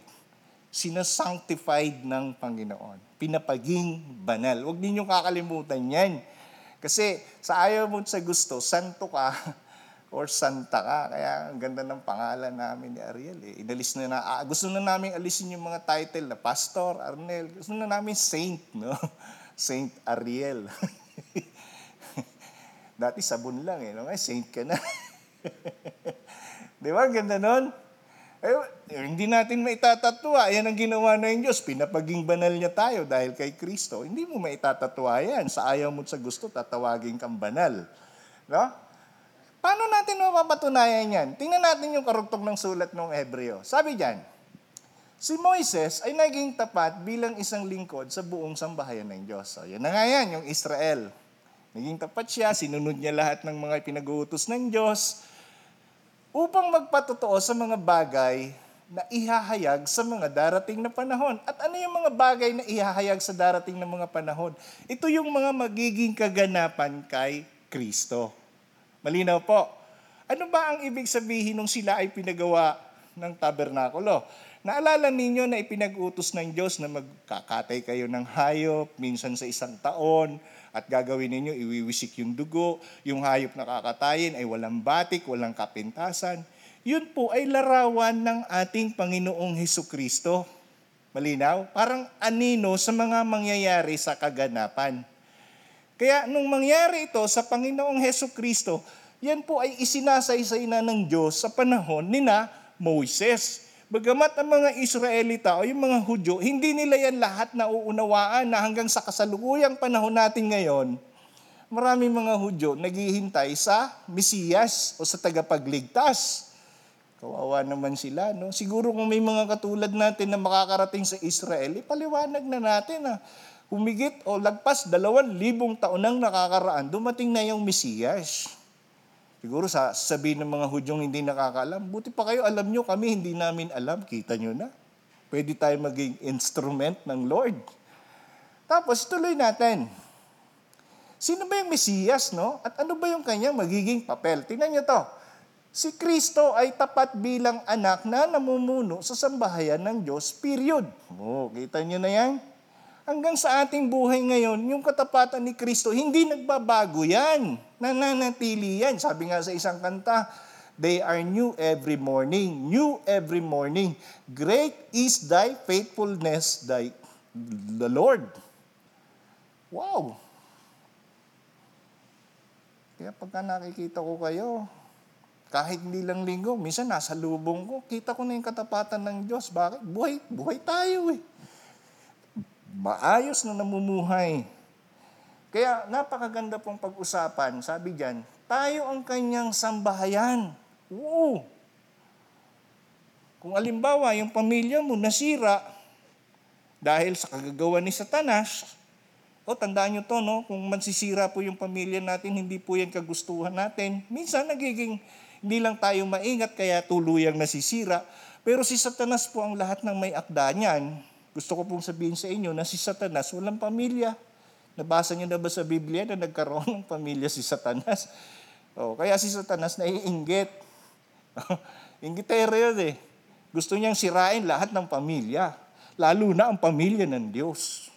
Sinasanctified ng Panginoon. Pinapaging banal. Huwag ninyong kakalimutan yan. Kasi sa ayaw mo sa gusto, santo ka, or Santa ka. Kaya ang ganda ng pangalan namin ni Ariel. Eh. Inalis na na, ah, gusto na namin alisin yung mga title na Pastor, Arnel. Gusto na namin Saint, no? Saint Ariel. Dati sabon lang eh. No? Ngayon, Saint ka na. Di ba? Ganda nun. Eh, hindi natin maitatatwa. Yan ang ginawa ng Diyos. Pinapaging banal niya tayo dahil kay Kristo. Hindi mo maitatatwa yan. Sa ayaw mo sa gusto, tatawagin kang banal. No? Paano natin mapapatunayan yan? Tingnan natin yung karugtog ng sulat ng Hebreo. Sabi diyan, si Moises ay naging tapat bilang isang lingkod sa buong sambahayan ng Diyos. So, yan na nga yan, yung Israel. Naging tapat siya, sinunod niya lahat ng mga pinag-uutos ng Diyos upang magpatotoo sa mga bagay na ihahayag sa mga darating na panahon. At ano yung mga bagay na ihahayag sa darating na mga panahon? Ito yung mga magiging kaganapan kay Kristo. Malinaw po. Ano ba ang ibig sabihin nung sila ay pinagawa ng tabernakulo? Naalala ninyo na ipinag-utos ng Diyos na magkakatay kayo ng hayop minsan sa isang taon at gagawin ninyo, iwiwisik yung dugo, yung hayop na kakatayin ay walang batik, walang kapintasan. Yun po ay larawan ng ating Panginoong Heso Kristo. Malinaw? Parang anino sa mga mangyayari sa kaganapan. Kaya nung mangyari ito sa Panginoong Heso Kristo, yan po ay isinasaysay na ng Diyos sa panahon ni na Moses. Bagamat ang mga Israelita o yung mga Hudyo, hindi nila yan lahat nauunawaan na hanggang sa kasalukuyang panahon natin ngayon, maraming mga Hudyo naghihintay sa Mesiyas o sa tagapagligtas. Kawawa naman sila, no? Siguro kung may mga katulad natin na makakarating sa Israel, ipaliwanag na natin na humigit o lagpas dalawang libong taon nang nakakaraan, dumating na yung Mesiyas. Siguro sa sabihin ng mga Hudyong hindi nakakaalam, buti pa kayo alam nyo, kami hindi namin alam, kita nyo na. Pwede tayo maging instrument ng Lord. Tapos tuloy natin. Sino ba yung Mesiyas, no? At ano ba yung kanyang magiging papel? Tingnan nyo to si Kristo ay tapat bilang anak na namumuno sa sambahayan ng Diyos, period. Oh, kita niyo na yan? Hanggang sa ating buhay ngayon, yung katapatan ni Kristo, hindi nagbabago yan. Nananatili yan. Sabi nga sa isang kanta, they are new every morning, new every morning. Great is thy faithfulness, thy, the Lord. Wow! Kaya pagka nakikita ko kayo, kahit hindi lang linggo, minsan nasa lubong ko, kita ko na yung katapatan ng Diyos. Bakit? Buhay, buhay tayo eh. Maayos na namumuhay. Kaya napakaganda pong pag-usapan, sabi diyan, tayo ang kanyang sambahayan. Oo. Kung alimbawa, yung pamilya mo nasira dahil sa kagagawa ni Satanas, o tandaan nyo to, no? kung mansisira po yung pamilya natin, hindi po yan kagustuhan natin. Minsan nagiging hindi lang tayo maingat kaya tuluyang nasisira. Pero si Satanas po ang lahat ng may akda niyan. Gusto ko pong sabihin sa inyo na si Satanas walang pamilya. Nabasa niyo na ba sa Biblia na nagkaroon ng pamilya si Satanas? Oh, kaya si Satanas naiinggit. Inggitero yun eh. Gusto niyang sirain lahat ng pamilya. Lalo na ang pamilya ng Diyos.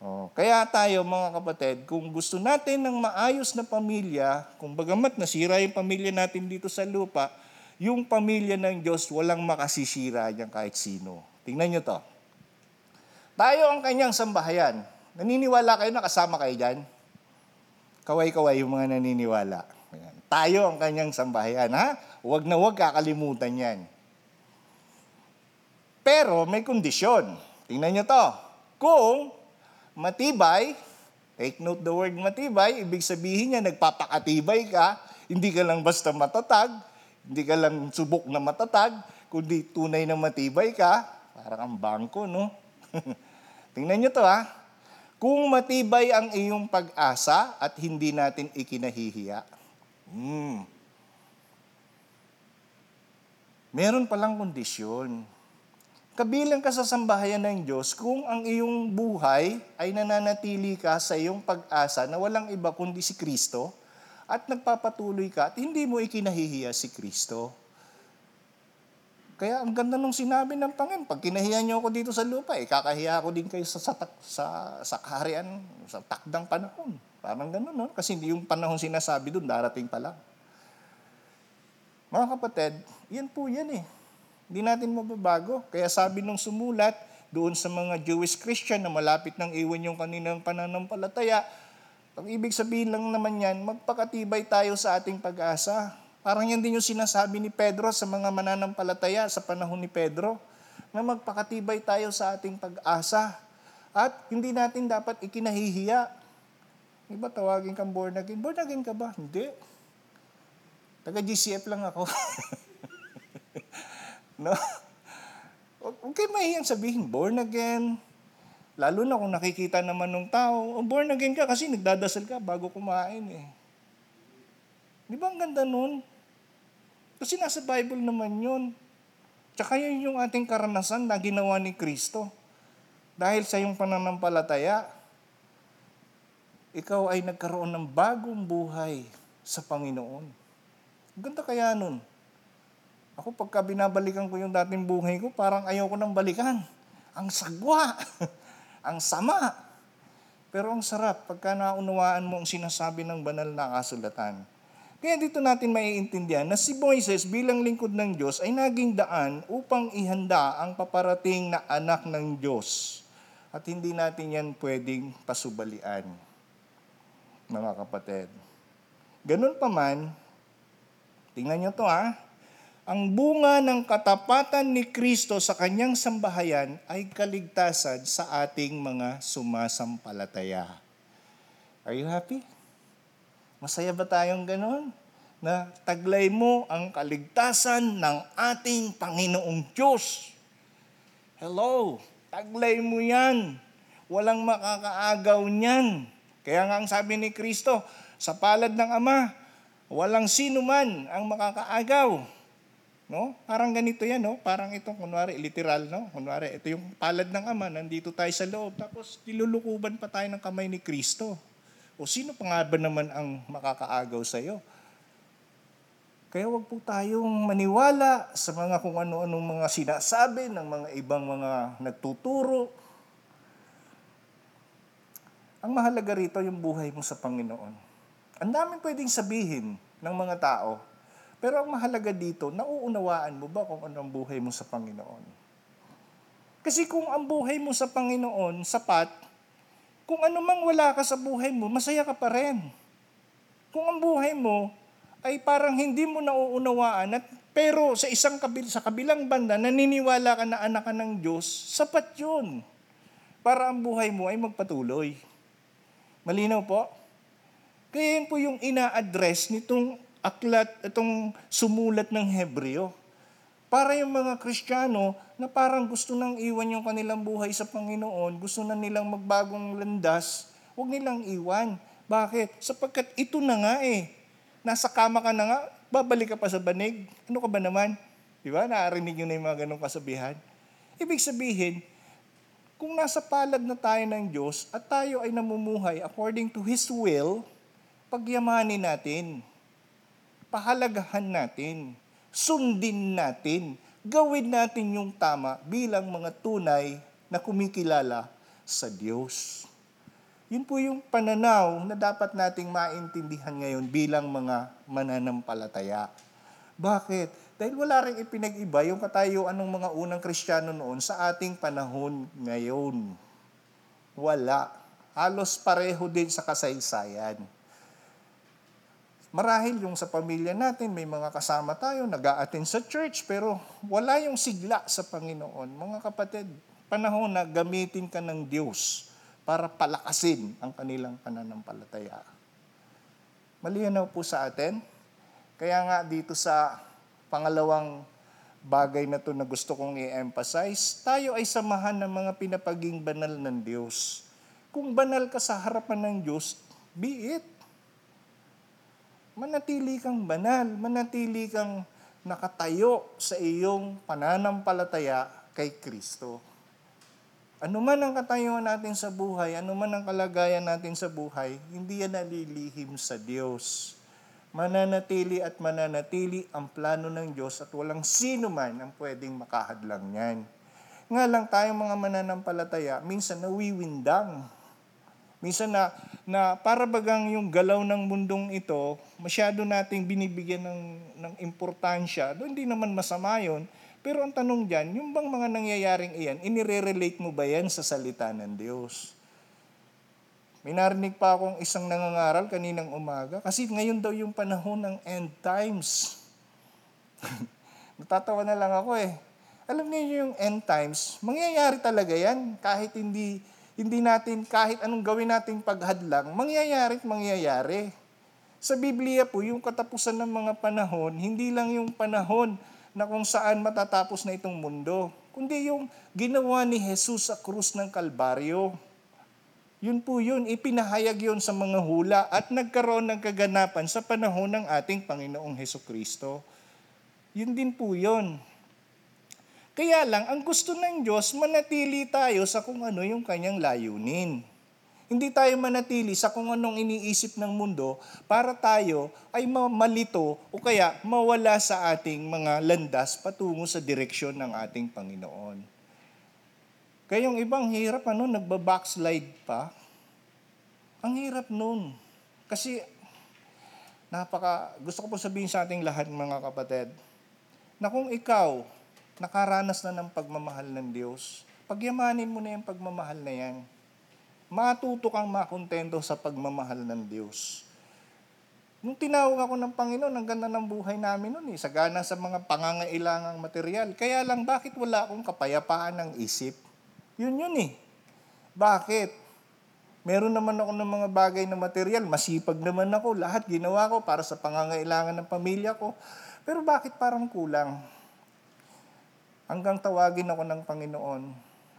Oh, kaya tayo mga kapatid, kung gusto natin ng maayos na pamilya, kung bagamat nasira yung pamilya natin dito sa lupa, yung pamilya ng Diyos walang makasisira niyan kahit sino. Tingnan nyo to. Tayo ang kanyang sambahayan. Naniniwala kayo na kasama kayo dyan? Kaway-kaway yung mga naniniwala. Ayan. Tayo ang kanyang sambahayan, ha? Huwag na huwag kakalimutan yan. Pero may kondisyon. Tingnan nyo to. Kung matibay, take note the word matibay, ibig sabihin niya nagpapakatibay ka, hindi ka lang basta matatag, hindi ka lang subok na matatag, kundi tunay na matibay ka, parang ang bangko, no? Tingnan niyo to ha. Kung matibay ang iyong pag-asa at hindi natin ikinahihiya. Hmm. Meron palang kondisyon Kabilang ka sa sambahayan ng Diyos kung ang iyong buhay ay nananatili ka sa iyong pag-asa na walang iba kundi si Kristo at nagpapatuloy ka at hindi mo ikinahihiya si Kristo. Kaya ang ganda nung sinabi ng Panginoon, pag kinahiya niyo ako dito sa lupa, eh, kakahiya ako din kayo sa, sa, sa, sa kaharian, sa takdang panahon. Parang gano'n, no? Kasi hindi yung panahon sinasabi doon, darating pa lang. Mga kapatid, yan po yan eh. Hindi natin mababago. Kaya sabi nung sumulat doon sa mga Jewish Christian na malapit nang iwan yung kanilang pananampalataya, ang ibig sabihin lang naman yan, magpakatibay tayo sa ating pag-asa. Parang yan din yung sinasabi ni Pedro sa mga mananampalataya sa panahon ni Pedro, na magpakatibay tayo sa ating pag-asa. At hindi natin dapat ikinahihiya. Iba tawagin kang born again. Born again ka ba? Hindi. Taga GCF lang ako. No? Huwag kayo mahiyang sabihin, born again. Lalo na kung nakikita naman ng tao, oh, born again ka kasi nagdadasal ka bago kumain eh. Di ba ang ganda nun? Kasi nasa Bible naman yun. Tsaka yun yung ating karanasan na ginawa ni Kristo. Dahil sa iyong pananampalataya, ikaw ay nagkaroon ng bagong buhay sa Panginoon. Ganda kaya nun. Ako pagka binabalikan ko yung dating buhay ko, parang ayaw ko nang balikan. Ang sagwa, ang sama. Pero ang sarap pagka naunawaan mo ang sinasabi ng banal na kasulatan. Kaya dito natin maiintindihan na si Moises bilang lingkod ng Diyos ay naging daan upang ihanda ang paparating na anak ng Diyos. At hindi natin yan pwedeng pasubalian, mga kapatid. Ganun pa man, tingnan nyo to ha, ang bunga ng katapatan ni Kristo sa kanyang sambahayan ay kaligtasan sa ating mga sumasampalataya. Are you happy? Masaya ba tayong ganon? na taglay mo ang kaligtasan ng ating Panginoong Diyos. Hello, taglay mo yan. Walang makakaagaw niyan. Kaya nga ang sabi ni Kristo, sa palad ng Ama, walang sino man ang makakaagaw. No? Parang ganito yan, no? Parang itong, kunwari, literal, no? Kunwari, ito yung palad ng Ama, nandito tayo sa loob, tapos nilulukuban pa tayo ng kamay ni Kristo. O sino pa nga ba naman ang makakaagaw sa iyo? Kaya wag po tayong maniwala sa mga kung ano-anong mga sinasabi ng mga ibang mga nagtuturo. Ang mahalaga rito yung buhay mo sa Panginoon. Ang daming pwedeng sabihin ng mga tao, pero ang mahalaga dito, nauunawaan mo ba kung ano ang buhay mo sa Panginoon? Kasi kung ang buhay mo sa Panginoon, sapat, kung ano mang wala ka sa buhay mo, masaya ka pa rin. Kung ang buhay mo ay parang hindi mo nauunawaan at pero sa isang kabil, sa kabilang banda, naniniwala ka na anak ka ng Diyos, sapat yun. Para ang buhay mo ay magpatuloy. Malinaw po? Kaya yun po yung ina-address nitong aklat, itong sumulat ng Hebreo. Para yung mga Kristiyano na parang gusto nang iwan yung kanilang buhay sa Panginoon, gusto na nilang magbagong landas, huwag nilang iwan. Bakit? Sapagkat ito na nga eh. Nasa kama ka na nga, babalik ka pa sa banig. Ano ka ba naman? Di ba? Naarinig nyo na yung mga ganong kasabihan. Ibig sabihin, kung nasa palad na tayo ng Diyos at tayo ay namumuhay according to His will, pagyamanin natin, pahalagahan natin, sundin natin, gawin natin yung tama bilang mga tunay na kumikilala sa Diyos. Yun po yung pananaw na dapat nating maintindihan ngayon bilang mga mananampalataya. Bakit? Dahil wala rin ipinag-iba yung katayuan ng mga unang Kristiyano noon sa ating panahon ngayon. Wala. Halos pareho din sa kasaysayan. Marahil yung sa pamilya natin, may mga kasama tayo, nag attend sa church, pero wala yung sigla sa Panginoon. Mga kapatid, panahon na gamitin ka ng Diyos para palakasin ang kanilang pananampalataya. Malinaw po sa atin. Kaya nga dito sa pangalawang bagay na to na gusto kong i-emphasize, tayo ay samahan ng mga pinapaging banal ng Diyos. Kung banal ka sa harapan ng Diyos, be it manatili kang banal, manatili kang nakatayo sa iyong pananampalataya kay Kristo. Ano man ang katayuan natin sa buhay, ano man ang kalagayan natin sa buhay, hindi yan nalilihim sa Diyos. Mananatili at mananatili ang plano ng Diyos at walang sino man ang pwedeng makahadlang niyan. Nga lang tayong mga mananampalataya, minsan nawiwindang Minsan na, na para bagang yung galaw ng mundong ito, masyado nating binibigyan ng, ng importansya. Doon hindi naman masama yun. Pero ang tanong dyan, yung bang mga nangyayaring iyan, inire-relate mo ba yan sa salita ng Diyos? May narinig pa akong isang nangangaral kaninang umaga kasi ngayon daw yung panahon ng end times. Natatawa na lang ako eh. Alam niyo yung end times, mangyayari talaga yan kahit hindi hindi natin kahit anong gawin nating paghadlang, mangyayari at mangyayari. Sa Biblia po, yung katapusan ng mga panahon, hindi lang yung panahon na kung saan matatapos na itong mundo, kundi yung ginawa ni Jesus sa krus ng Kalbaryo. Yun po yun, ipinahayag yun sa mga hula at nagkaroon ng kaganapan sa panahon ng ating Panginoong Heso Kristo. Yun din po yun. Kaya lang, ang gusto ng Diyos, manatili tayo sa kung ano yung kanyang layunin. Hindi tayo manatili sa kung anong iniisip ng mundo para tayo ay malito o kaya mawala sa ating mga landas patungo sa direksyon ng ating Panginoon. Kaya yung ibang hirap, ano, nagba-backslide pa. Ang hirap nun. Kasi, napaka, gusto ko po sabihin sa ating lahat mga kapatid, na kung ikaw nakaranas na ng pagmamahal ng Diyos, pagyamanin mo na yung pagmamahal na yan. Matuto kang makontento sa pagmamahal ng Diyos. Nung tinawag ako ng Panginoon, ang ganda ng buhay namin noon eh, sagana sa mga pangangailangang material. Kaya lang, bakit wala akong kapayapaan ng isip? Yun yun eh. Bakit? Meron naman ako ng mga bagay na material, masipag naman ako, lahat ginawa ko para sa pangangailangan ng pamilya ko. Pero bakit parang kulang? Hanggang tawagin ako ng Panginoon,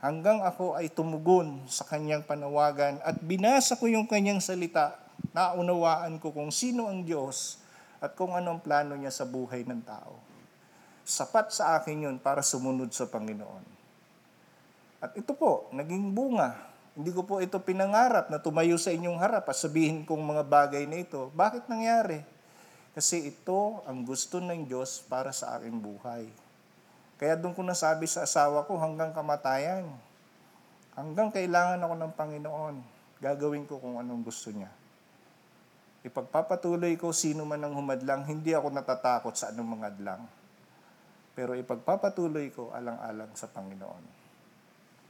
hanggang ako ay tumugon sa kanyang panawagan at binasa ko yung kanyang salita, naunawaan ko kung sino ang Diyos at kung ano ang plano niya sa buhay ng tao. Sapat sa akin yun para sumunod sa Panginoon. At ito po, naging bunga hindi ko po ito pinangarap na tumayo sa inyong harap at sabihin kong mga bagay na ito. Bakit nangyari? Kasi ito ang gusto ng Diyos para sa aking buhay. Kaya doon ko nasabi sa asawa ko hanggang kamatayan. Hanggang kailangan ako ng Panginoon, gagawin ko kung anong gusto niya. Ipagpapatuloy ko sino man ang humadlang, hindi ako natatakot sa anong mga adlang. Pero ipagpapatuloy ko alang-alang sa Panginoon.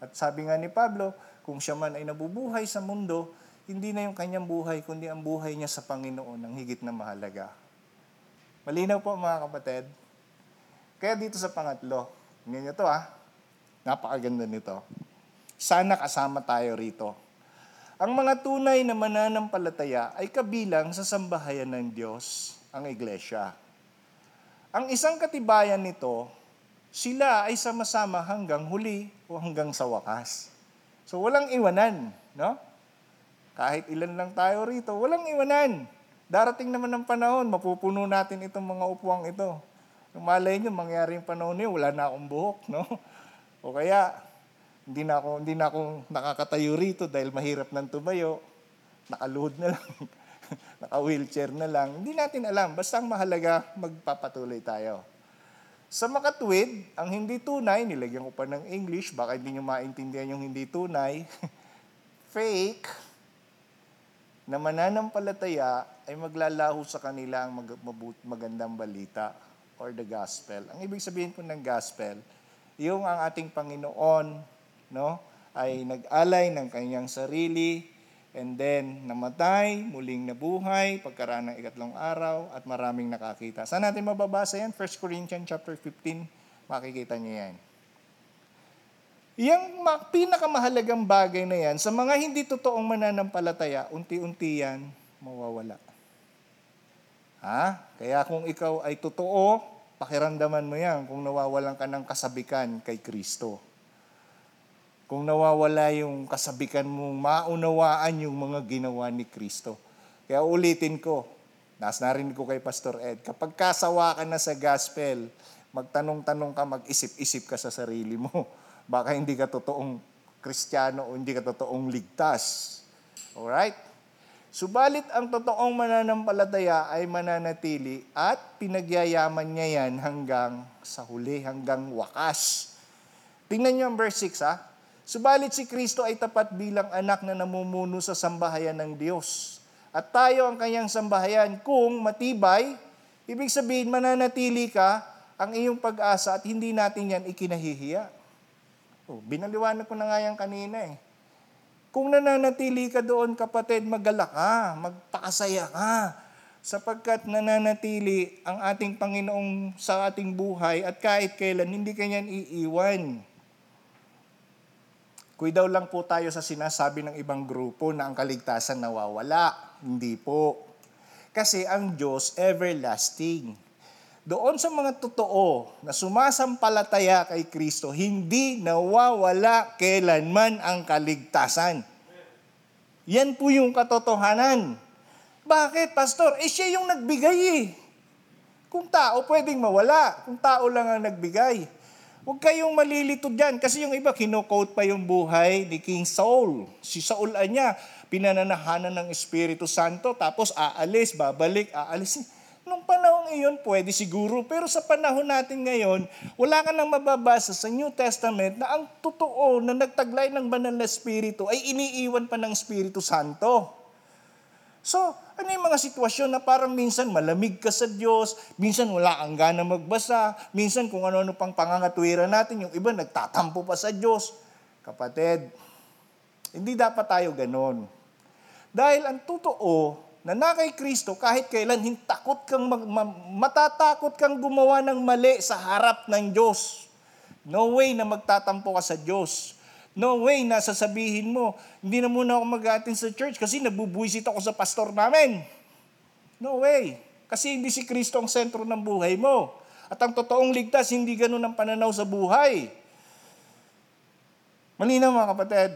At sabi nga ni Pablo, kung siya man ay nabubuhay sa mundo, hindi na yung kanyang buhay, kundi ang buhay niya sa Panginoon ang higit na mahalaga. Malinaw po mga kapatid. Kaya dito sa pangatlo, tingnan niyo to ah, napakaganda nito. Sana kasama tayo rito. Ang mga tunay na mananampalataya ay kabilang sa sambahayan ng Diyos, ang iglesia. Ang isang katibayan nito sila ay sama-sama hanggang huli o hanggang sa wakas. So walang iwanan, no? Kahit ilan lang tayo rito, walang iwanan. Darating naman ng panahon, mapupuno natin itong mga upuang ito. Malay nyo, mangyari yung panahon niyo, wala na akong buhok, no? O kaya, hindi na ako, hindi na ako nakakatayo rito dahil mahirap nang tumayo. Nakaluhod na lang. Naka-wheelchair na lang. Hindi natin alam. Basta ang mahalaga, magpapatuloy tayo. Sa makatwid, ang hindi tunay, nilagyan ko pa ng English, baka hindi nyo maintindihan yung hindi tunay, fake, na mananampalataya ay maglalaho sa kanila ang mag- magandang balita or the gospel. Ang ibig sabihin po ng gospel, yung ang ating Panginoon no, ay nag-alay ng kanyang sarili, And then, namatay, muling nabuhay, pagkaraan ng ikatlong araw, at maraming nakakita. Saan natin mababasa yan? 1 Corinthians chapter 15, makikita niyo yan. Yung pinakamahalagang bagay na yan, sa mga hindi totoong mananampalataya, unti-unti yan mawawala. Ha? Kaya kung ikaw ay totoo, pakiramdaman mo yan kung nawawalan ka ng kasabikan kay Kristo kung nawawala yung kasabikan mong maunawaan yung mga ginawa ni Kristo. Kaya ulitin ko, nas narinig ko kay Pastor Ed, kapag kasawa ka na sa gospel, magtanong-tanong ka, mag-isip-isip ka sa sarili mo. Baka hindi ka totoong kristyano o hindi ka totoong ligtas. Alright? Subalit ang totoong mananampalataya ay mananatili at pinagyayaman niya yan hanggang sa huli, hanggang wakas. Tingnan niyo ang verse 6 ha. Subalit si Kristo ay tapat bilang anak na namumuno sa sambahayan ng Diyos. At tayo ang kanyang sambahayan kung matibay, ibig sabihin mananatili ka ang iyong pag-asa at hindi natin yan ikinahihiya. Oh, binaliwanag ko na nga yan kanina eh. Kung nananatili ka doon kapatid, magala ka, magpakasaya ka, sapagkat nananatili ang ating Panginoong sa ating buhay at kahit kailan hindi kanyan iiwan. Kuy daw lang po tayo sa sinasabi ng ibang grupo na ang kaligtasan nawawala. Hindi po. Kasi ang Diyos everlasting. Doon sa mga totoo na sumasampalataya kay Kristo, hindi nawawala kailanman ang kaligtasan. Yan po yung katotohanan. Bakit, Pastor? Eh siya yung nagbigay eh. Kung tao, pwedeng mawala. Kung tao lang ang nagbigay. Huwag kayong malilito dyan kasi yung iba kinokote pa yung buhay ni King Saul. Si Saul niya, pinananahanan ng Espiritu Santo tapos aalis, babalik, aalis. Nung panahon iyon, pwede siguro. Pero sa panahon natin ngayon, wala ka nang mababasa sa New Testament na ang totoo na nagtaglay ng banal na Espiritu ay iniiwan pa ng Espiritu Santo. So, ano yung mga sitwasyon na parang minsan malamig ka sa Diyos, minsan wala kang gana magbasa, minsan kung ano-ano pang pangangatwiran natin, yung iba nagtatampo pa sa Diyos. Kapatid, hindi dapat tayo ganon. Dahil ang totoo, na na kay Kristo, kahit kailan, takot kang mag, matatakot kang gumawa ng mali sa harap ng Diyos. No way na magtatampo ka sa Diyos. No way na sasabihin mo, hindi na muna ako mag sa church kasi nabubuisit ako sa pastor namin. No way. Kasi hindi si Kristo ang sentro ng buhay mo. At ang totoong ligtas, hindi ganun ang pananaw sa buhay. Malinaw mga kapatid.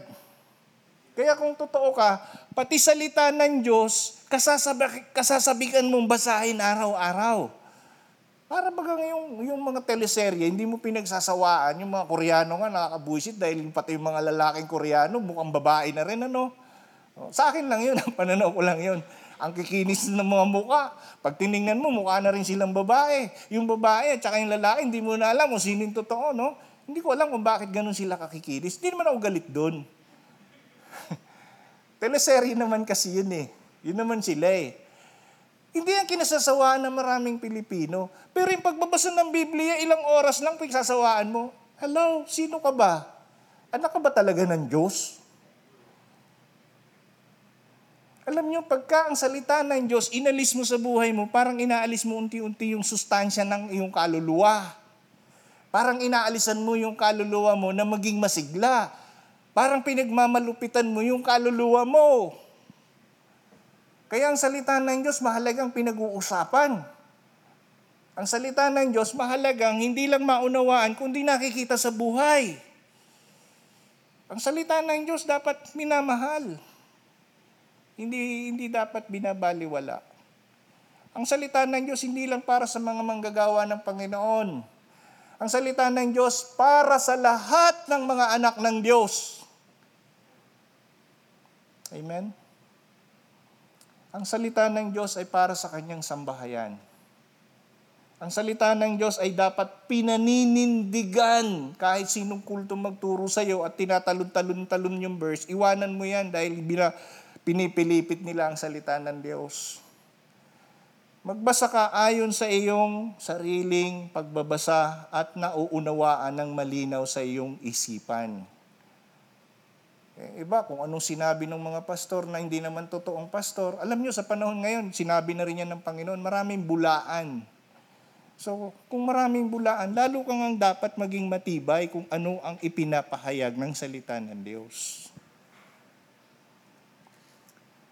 Kaya kung totoo ka, pati salita ng Diyos, kasasabik, kasasabikan mong basahin araw-araw. Para bagang yung, yung mga teleserye, hindi mo pinagsasawaan. Yung mga Koreano nga nakakabuisit dahil pati yung mga lalaking Koreano mukhang babae na rin. Ano? Sa akin lang yun, ang pananaw ko lang yun. Ang kikinis ng mga muka. Pag tiningnan mo, mukha na rin silang babae. Yung babae at saka yung lalaki, hindi mo na alam kung sino yung totoo, no? Hindi ko alam kung bakit ganun sila kakikinis. Hindi naman ako galit doon. Teleserye naman kasi yun eh. Yun naman sila eh. Hindi yan kinasasawaan ng maraming Pilipino. Pero yung pagbabasa ng Biblia, ilang oras lang pagsasawaan mo. Hello, sino ka ba? Anak ka ba talaga ng Diyos? Alam nyo, pagka ang salita ng Diyos, inalis mo sa buhay mo, parang inaalis mo unti-unti yung sustansya ng iyong kaluluwa. Parang inaalisan mo yung kaluluwa mo na maging masigla. Parang pinagmamalupitan mo yung kaluluwa mo. Kaya ang salita ng Diyos mahalagang pinag-uusapan. Ang salita ng Diyos mahalagang hindi lang maunawaan, kundi nakikita sa buhay. Ang salita ng Diyos dapat minamahal. Hindi, hindi dapat binabaliwala. Ang salita ng Diyos hindi lang para sa mga manggagawa ng Panginoon. Ang salita ng Diyos para sa lahat ng mga anak ng Diyos. Amen? Ang salita ng Diyos ay para sa kanyang sambahayan. Ang salita ng Diyos ay dapat pinaninindigan kahit sinong kulto magturo sa iyo at tinatalon-talon-talon yung verse. Iwanan mo yan dahil bina, pinipilipit nila ang salita ng Diyos. Magbasa ka ayon sa iyong sariling pagbabasa at nauunawaan ng malinaw sa iyong isipan. Eh, iba, kung anong sinabi ng mga pastor na hindi naman totoong pastor, alam nyo, sa panahon ngayon, sinabi na rin yan ng Panginoon, maraming bulaan. So, kung maraming bulaan, lalo kang ang dapat maging matibay kung ano ang ipinapahayag ng salita ng Diyos.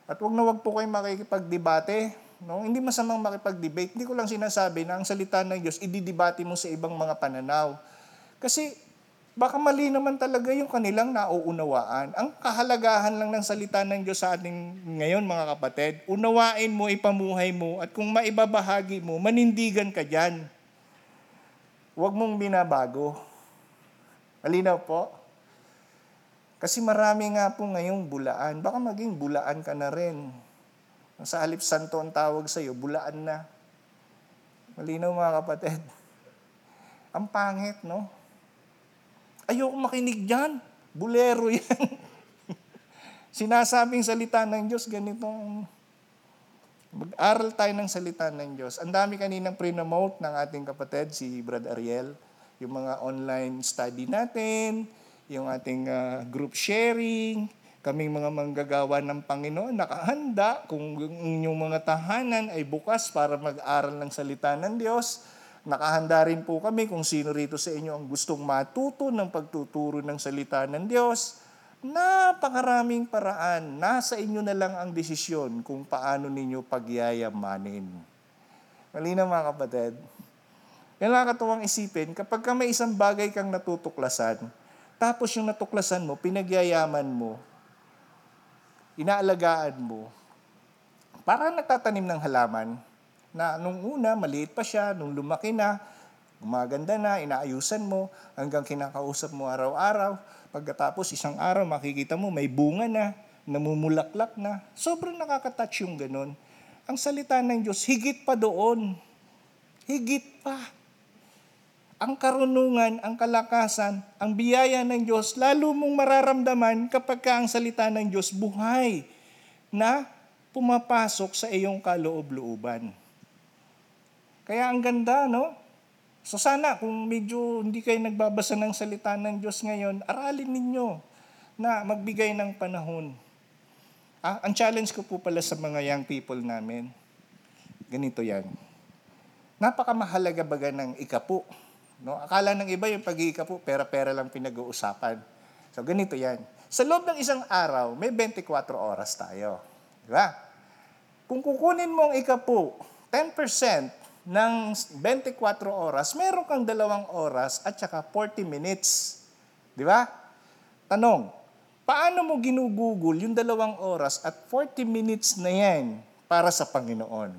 At wag na wag po kayong makikipagdebate. No? Hindi masamang makipag-debate. Hindi ko lang sinasabi na ang salita ng Diyos, ididibati mo sa ibang mga pananaw. Kasi Baka mali naman talaga yung kanilang nauunawaan. Ang kahalagahan lang ng salita ng Diyos sa ating ngayon mga kapatid, unawain mo, ipamuhay mo, at kung maibabahagi mo, manindigan ka dyan. Huwag mong binabago. Malinaw po? Kasi marami nga po ngayong bulaan. Baka maging bulaan ka na rin. Sa halip santo ang tawag sa'yo, bulaan na. Malinaw mga kapatid. Ang pangit, no? Ayoko makinig dyan. Bulero yan. Sinasabing salita ng Diyos, ganitong mag-aral tayo ng salita ng Diyos. Ang dami kaninang pre-nomote ng ating kapatid, si Brad Ariel, yung mga online study natin, yung ating uh, group sharing, kaming mga manggagawa ng Panginoon, nakahanda kung yung inyong mga tahanan ay bukas para mag-aral ng salita ng Diyos Nakahanda rin po kami kung sino rito sa inyo ang gustong matuto ng pagtuturo ng salita ng Diyos. Napakaraming paraan. Nasa inyo na lang ang desisyon kung paano ninyo pagyayamanin. Malinaw mga kapatid. Yan lang katuwang isipin, kapag ka may isang bagay kang natutuklasan, tapos yung natuklasan mo, pinagyayaman mo, inaalagaan mo, parang nagtatanim ng halaman, na nung una, maliit pa siya, nung lumaki na, gumaganda na, inaayusan mo, hanggang kinakausap mo araw-araw. Pagkatapos isang araw, makikita mo may bunga na, namumulaklak na. Sobrang nakakatouch yung ganun. Ang salita ng Diyos, higit pa doon. Higit pa. Ang karunungan, ang kalakasan, ang biyaya ng Diyos, lalo mong mararamdaman kapag ka ang salita ng Diyos buhay na pumapasok sa iyong kaloob-looban. Kaya ang ganda, no? So sana kung medyo hindi kayo nagbabasa ng salita ng Diyos ngayon, aralin ninyo na magbigay ng panahon. Ah, ang challenge ko po pala sa mga young people namin, ganito yan. Napakamahalaga baga ng ikapo. No? Akala ng iba yung pag-iikapo, pera-pera lang pinag-uusapan. So ganito yan. Sa loob ng isang araw, may 24 oras tayo. Di ba? Kung kukunin mo ang ikapu, 10% ng 24 oras, meron kang dalawang oras at saka 40 minutes. Di ba? Tanong, paano mo ginugugol yung dalawang oras at 40 minutes na yan para sa Panginoon?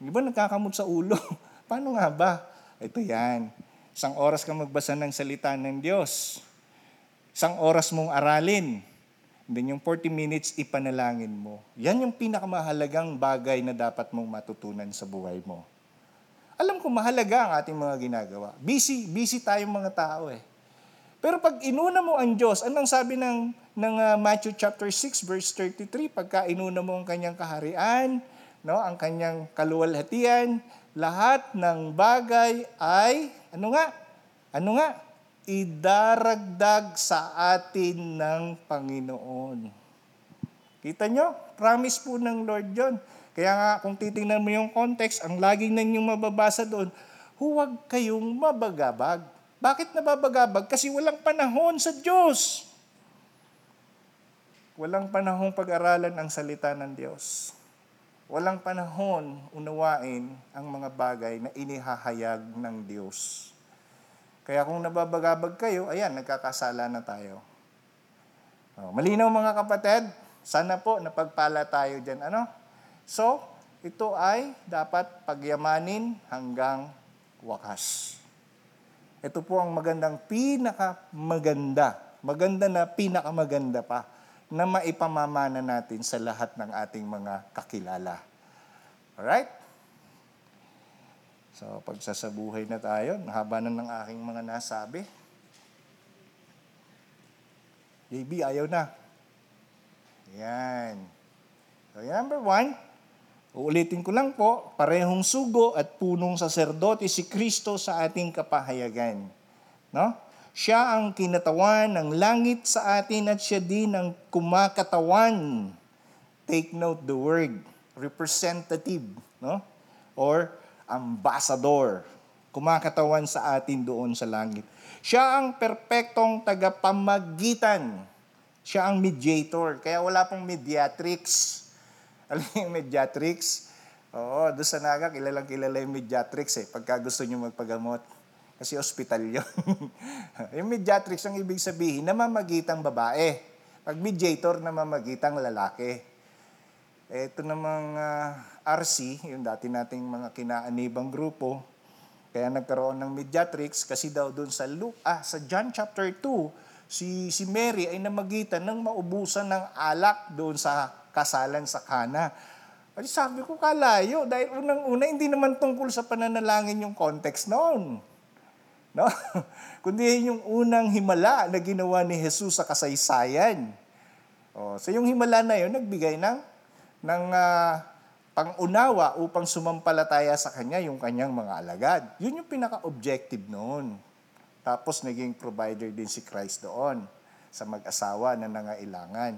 Di ba nagkakamot sa ulo? paano nga ba? Ito yan. Isang oras ka magbasa ng salita ng Diyos. Isang oras mong aralin. Then yung 40 minutes, ipanalangin mo. Yan yung pinakamahalagang bagay na dapat mong matutunan sa buhay mo. Alam ko mahalaga ang ating mga ginagawa. Busy, busy tayong mga tao eh. Pero pag inuna mo ang Diyos, anong sabi ng, ng uh, Matthew chapter 6 verse 33? Pagka inuna mo ang kanyang kaharian, no, ang kanyang kaluwalhatian, lahat ng bagay ay, ano nga? Ano nga? idaragdag sa atin ng Panginoon. Kita nyo? Promise po ng Lord yon. Kaya nga, kung titingnan mo yung context, ang laging ninyong mababasa doon, huwag kayong mabagabag. Bakit nababagabag? Kasi walang panahon sa Diyos. Walang panahong pag-aralan ang salita ng Diyos. Walang panahon unawain ang mga bagay na inihahayag ng Diyos. Kaya kung nababagabag kayo, ayan, nagkakasala na tayo. Oh, malinaw mga kapatid, sana po napagpala tayo dyan. Ano? So, ito ay dapat pagyamanin hanggang wakas. Ito po ang magandang pinakamaganda, maganda na pinakamaganda pa na maipamamana natin sa lahat ng ating mga kakilala. Alright? So, pagsasabuhay na tayo, nahaba na ng aking mga nasabi. JB, ayaw na. Yan. So, number one, uulitin ko lang po, parehong sugo at punong saserdote si Kristo sa ating kapahayagan. No? Siya ang kinatawan ng langit sa atin at siya din ang kumakatawan. Take note the word, representative, no? Or ambassador, kumakatawan sa atin doon sa langit. Siya ang perpektong tagapamagitan. Siya ang mediator. Kaya wala pong mediatrix. Alam niyo yung mediatrix? Oo, doon sa Naga, kilalang kilala yung mediatrix eh, pagka gusto nyo magpagamot. Kasi hospital yun. yung mediatrix, ang ibig sabihin, namamagitang babae. Pag mediator, namamagitang lalaki. Ito namang uh, ah, RC, yung dati nating mga kinaanibang grupo, kaya nagkaroon ng mediatrix kasi daw doon sa Luke, ah, sa John chapter 2, si, si Mary ay namagitan ng maubusan ng alak doon sa kasalan sa Kana. At sabi ko, kalayo, dahil unang-una, hindi naman tungkol sa pananalangin yung context noon. No? Kundi yung unang himala na ginawa ni Jesus sa kasaysayan. O, so yung himala na yun, nagbigay ng ng uh, pangunawa upang sumampalataya sa kanya yung kanyang mga alagad. Yun yung pinaka-objective noon. Tapos naging provider din si Christ doon sa mag-asawa na nangailangan.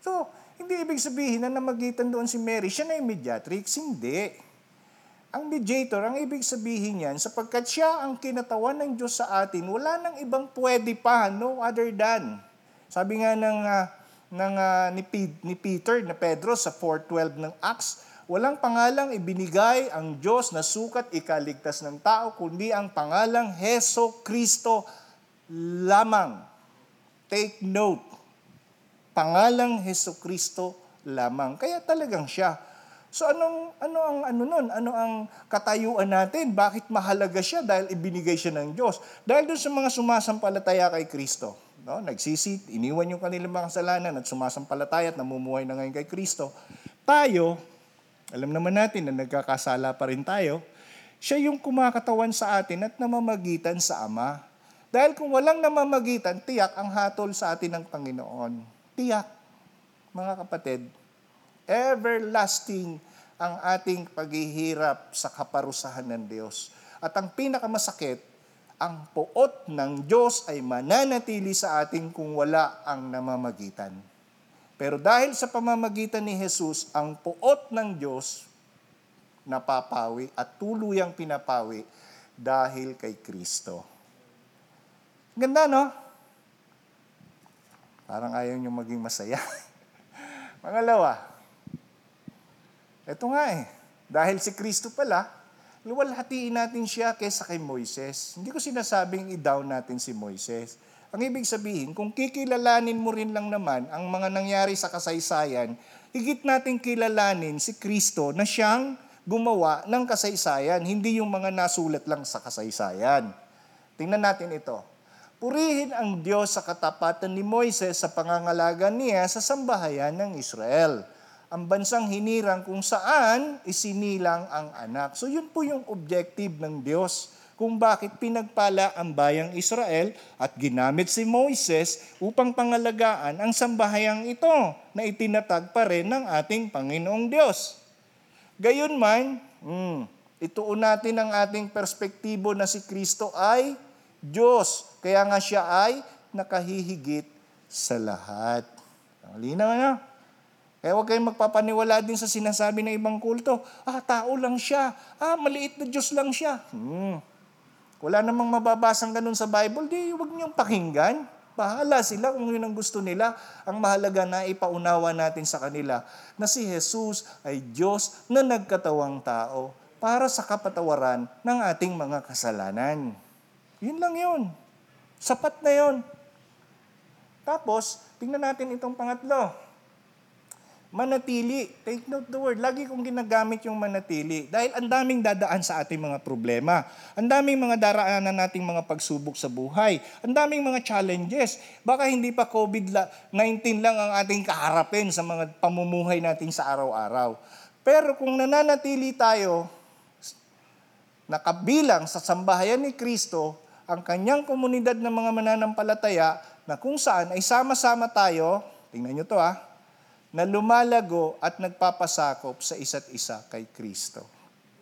So, hindi ibig sabihin na namagitan doon si Mary, siya na yung mediatrix. Hindi. Ang mediator, ang ibig sabihin yan, sapagkat siya ang kinatawan ng Diyos sa atin, wala nang ibang pwede pa, no other than. Sabi nga ng uh, ng, uh, ni, P- ni Peter, na Pedro sa 4.12 ng Acts, walang pangalang ibinigay ang Diyos na sukat ikaligtas ng tao, kundi ang pangalang Heso Kristo lamang. Take note, pangalang Heso Kristo lamang. Kaya talagang siya. So anong ano ang ano nun? Ano ang katayuan natin? Bakit mahalaga siya dahil ibinigay siya ng Diyos? Dahil doon sa mga sumasampalataya kay Kristo. No? Nagsisit, iniwan yung kanilang mga kasalanan at sumasampalataya at namumuhay na ngayon kay Kristo. Tayo, alam naman natin na nagkakasala pa rin tayo, siya yung kumakatawan sa atin at namamagitan sa Ama. Dahil kung walang namamagitan, tiyak ang hatol sa atin ng Panginoon. Tiyak, mga kapatid, everlasting ang ating paghihirap sa kaparusahan ng Diyos. At ang pinakamasakit, ang puot ng Diyos ay mananatili sa atin kung wala ang namamagitan. Pero dahil sa pamamagitan ni Jesus, ang puot ng Diyos napapawi at tuluyang pinapawi dahil kay Kristo. Ganda, no? Parang ayaw nyo maging masaya. Pangalawa, ito nga eh, dahil si Kristo pala, luwalhatiin natin siya kaysa kay Moises. Hindi ko sinasabing i-down natin si Moises. Ang ibig sabihin, kung kikilalanin mo rin lang naman ang mga nangyari sa kasaysayan, higit natin kilalanin si Kristo na siyang gumawa ng kasaysayan, hindi yung mga nasulat lang sa kasaysayan. Tingnan natin ito. Purihin ang Diyos sa katapatan ni Moises sa pangangalaga niya sa sambahayan ng Israel ang bansang hinirang kung saan isinilang ang anak. So yun po yung objective ng Diyos kung bakit pinagpala ang bayang Israel at ginamit si Moises upang pangalagaan ang sambahayang ito na itinatag pa rin ng ating Panginoong Diyos. Gayunman, hmm, ituon natin ang ating perspektibo na si Kristo ay Diyos. Kaya nga siya ay nakahihigit sa lahat. Malinaw na? Kaya huwag kayong magpapaniwala din sa sinasabi ng ibang kulto. Ah, tao lang siya. Ah, maliit na Diyos lang siya. Hmm. Wala namang mababasang ganun sa Bible, di huwag niyong pakinggan. Bahala sila kung yun ang gusto nila. Ang mahalaga na ipaunawa natin sa kanila na si Jesus ay Diyos na nagkatawang tao para sa kapatawaran ng ating mga kasalanan. Yun lang yun. Sapat na yun. Tapos, tingnan natin itong pangatlo manatili. Take note the word. Lagi kong ginagamit yung manatili. Dahil ang daming dadaan sa ating mga problema. Ang daming mga daraanan nating mga pagsubok sa buhay. Ang daming mga challenges. Baka hindi pa COVID-19 lang ang ating kaharapin sa mga pamumuhay natin sa araw-araw. Pero kung nananatili tayo nakabilang sa sambahayan ni Kristo, ang kanyang komunidad ng mga mananampalataya na kung saan ay sama-sama tayo, tingnan nyo to ah, na lumalago at nagpapasakop sa isa't isa kay Kristo.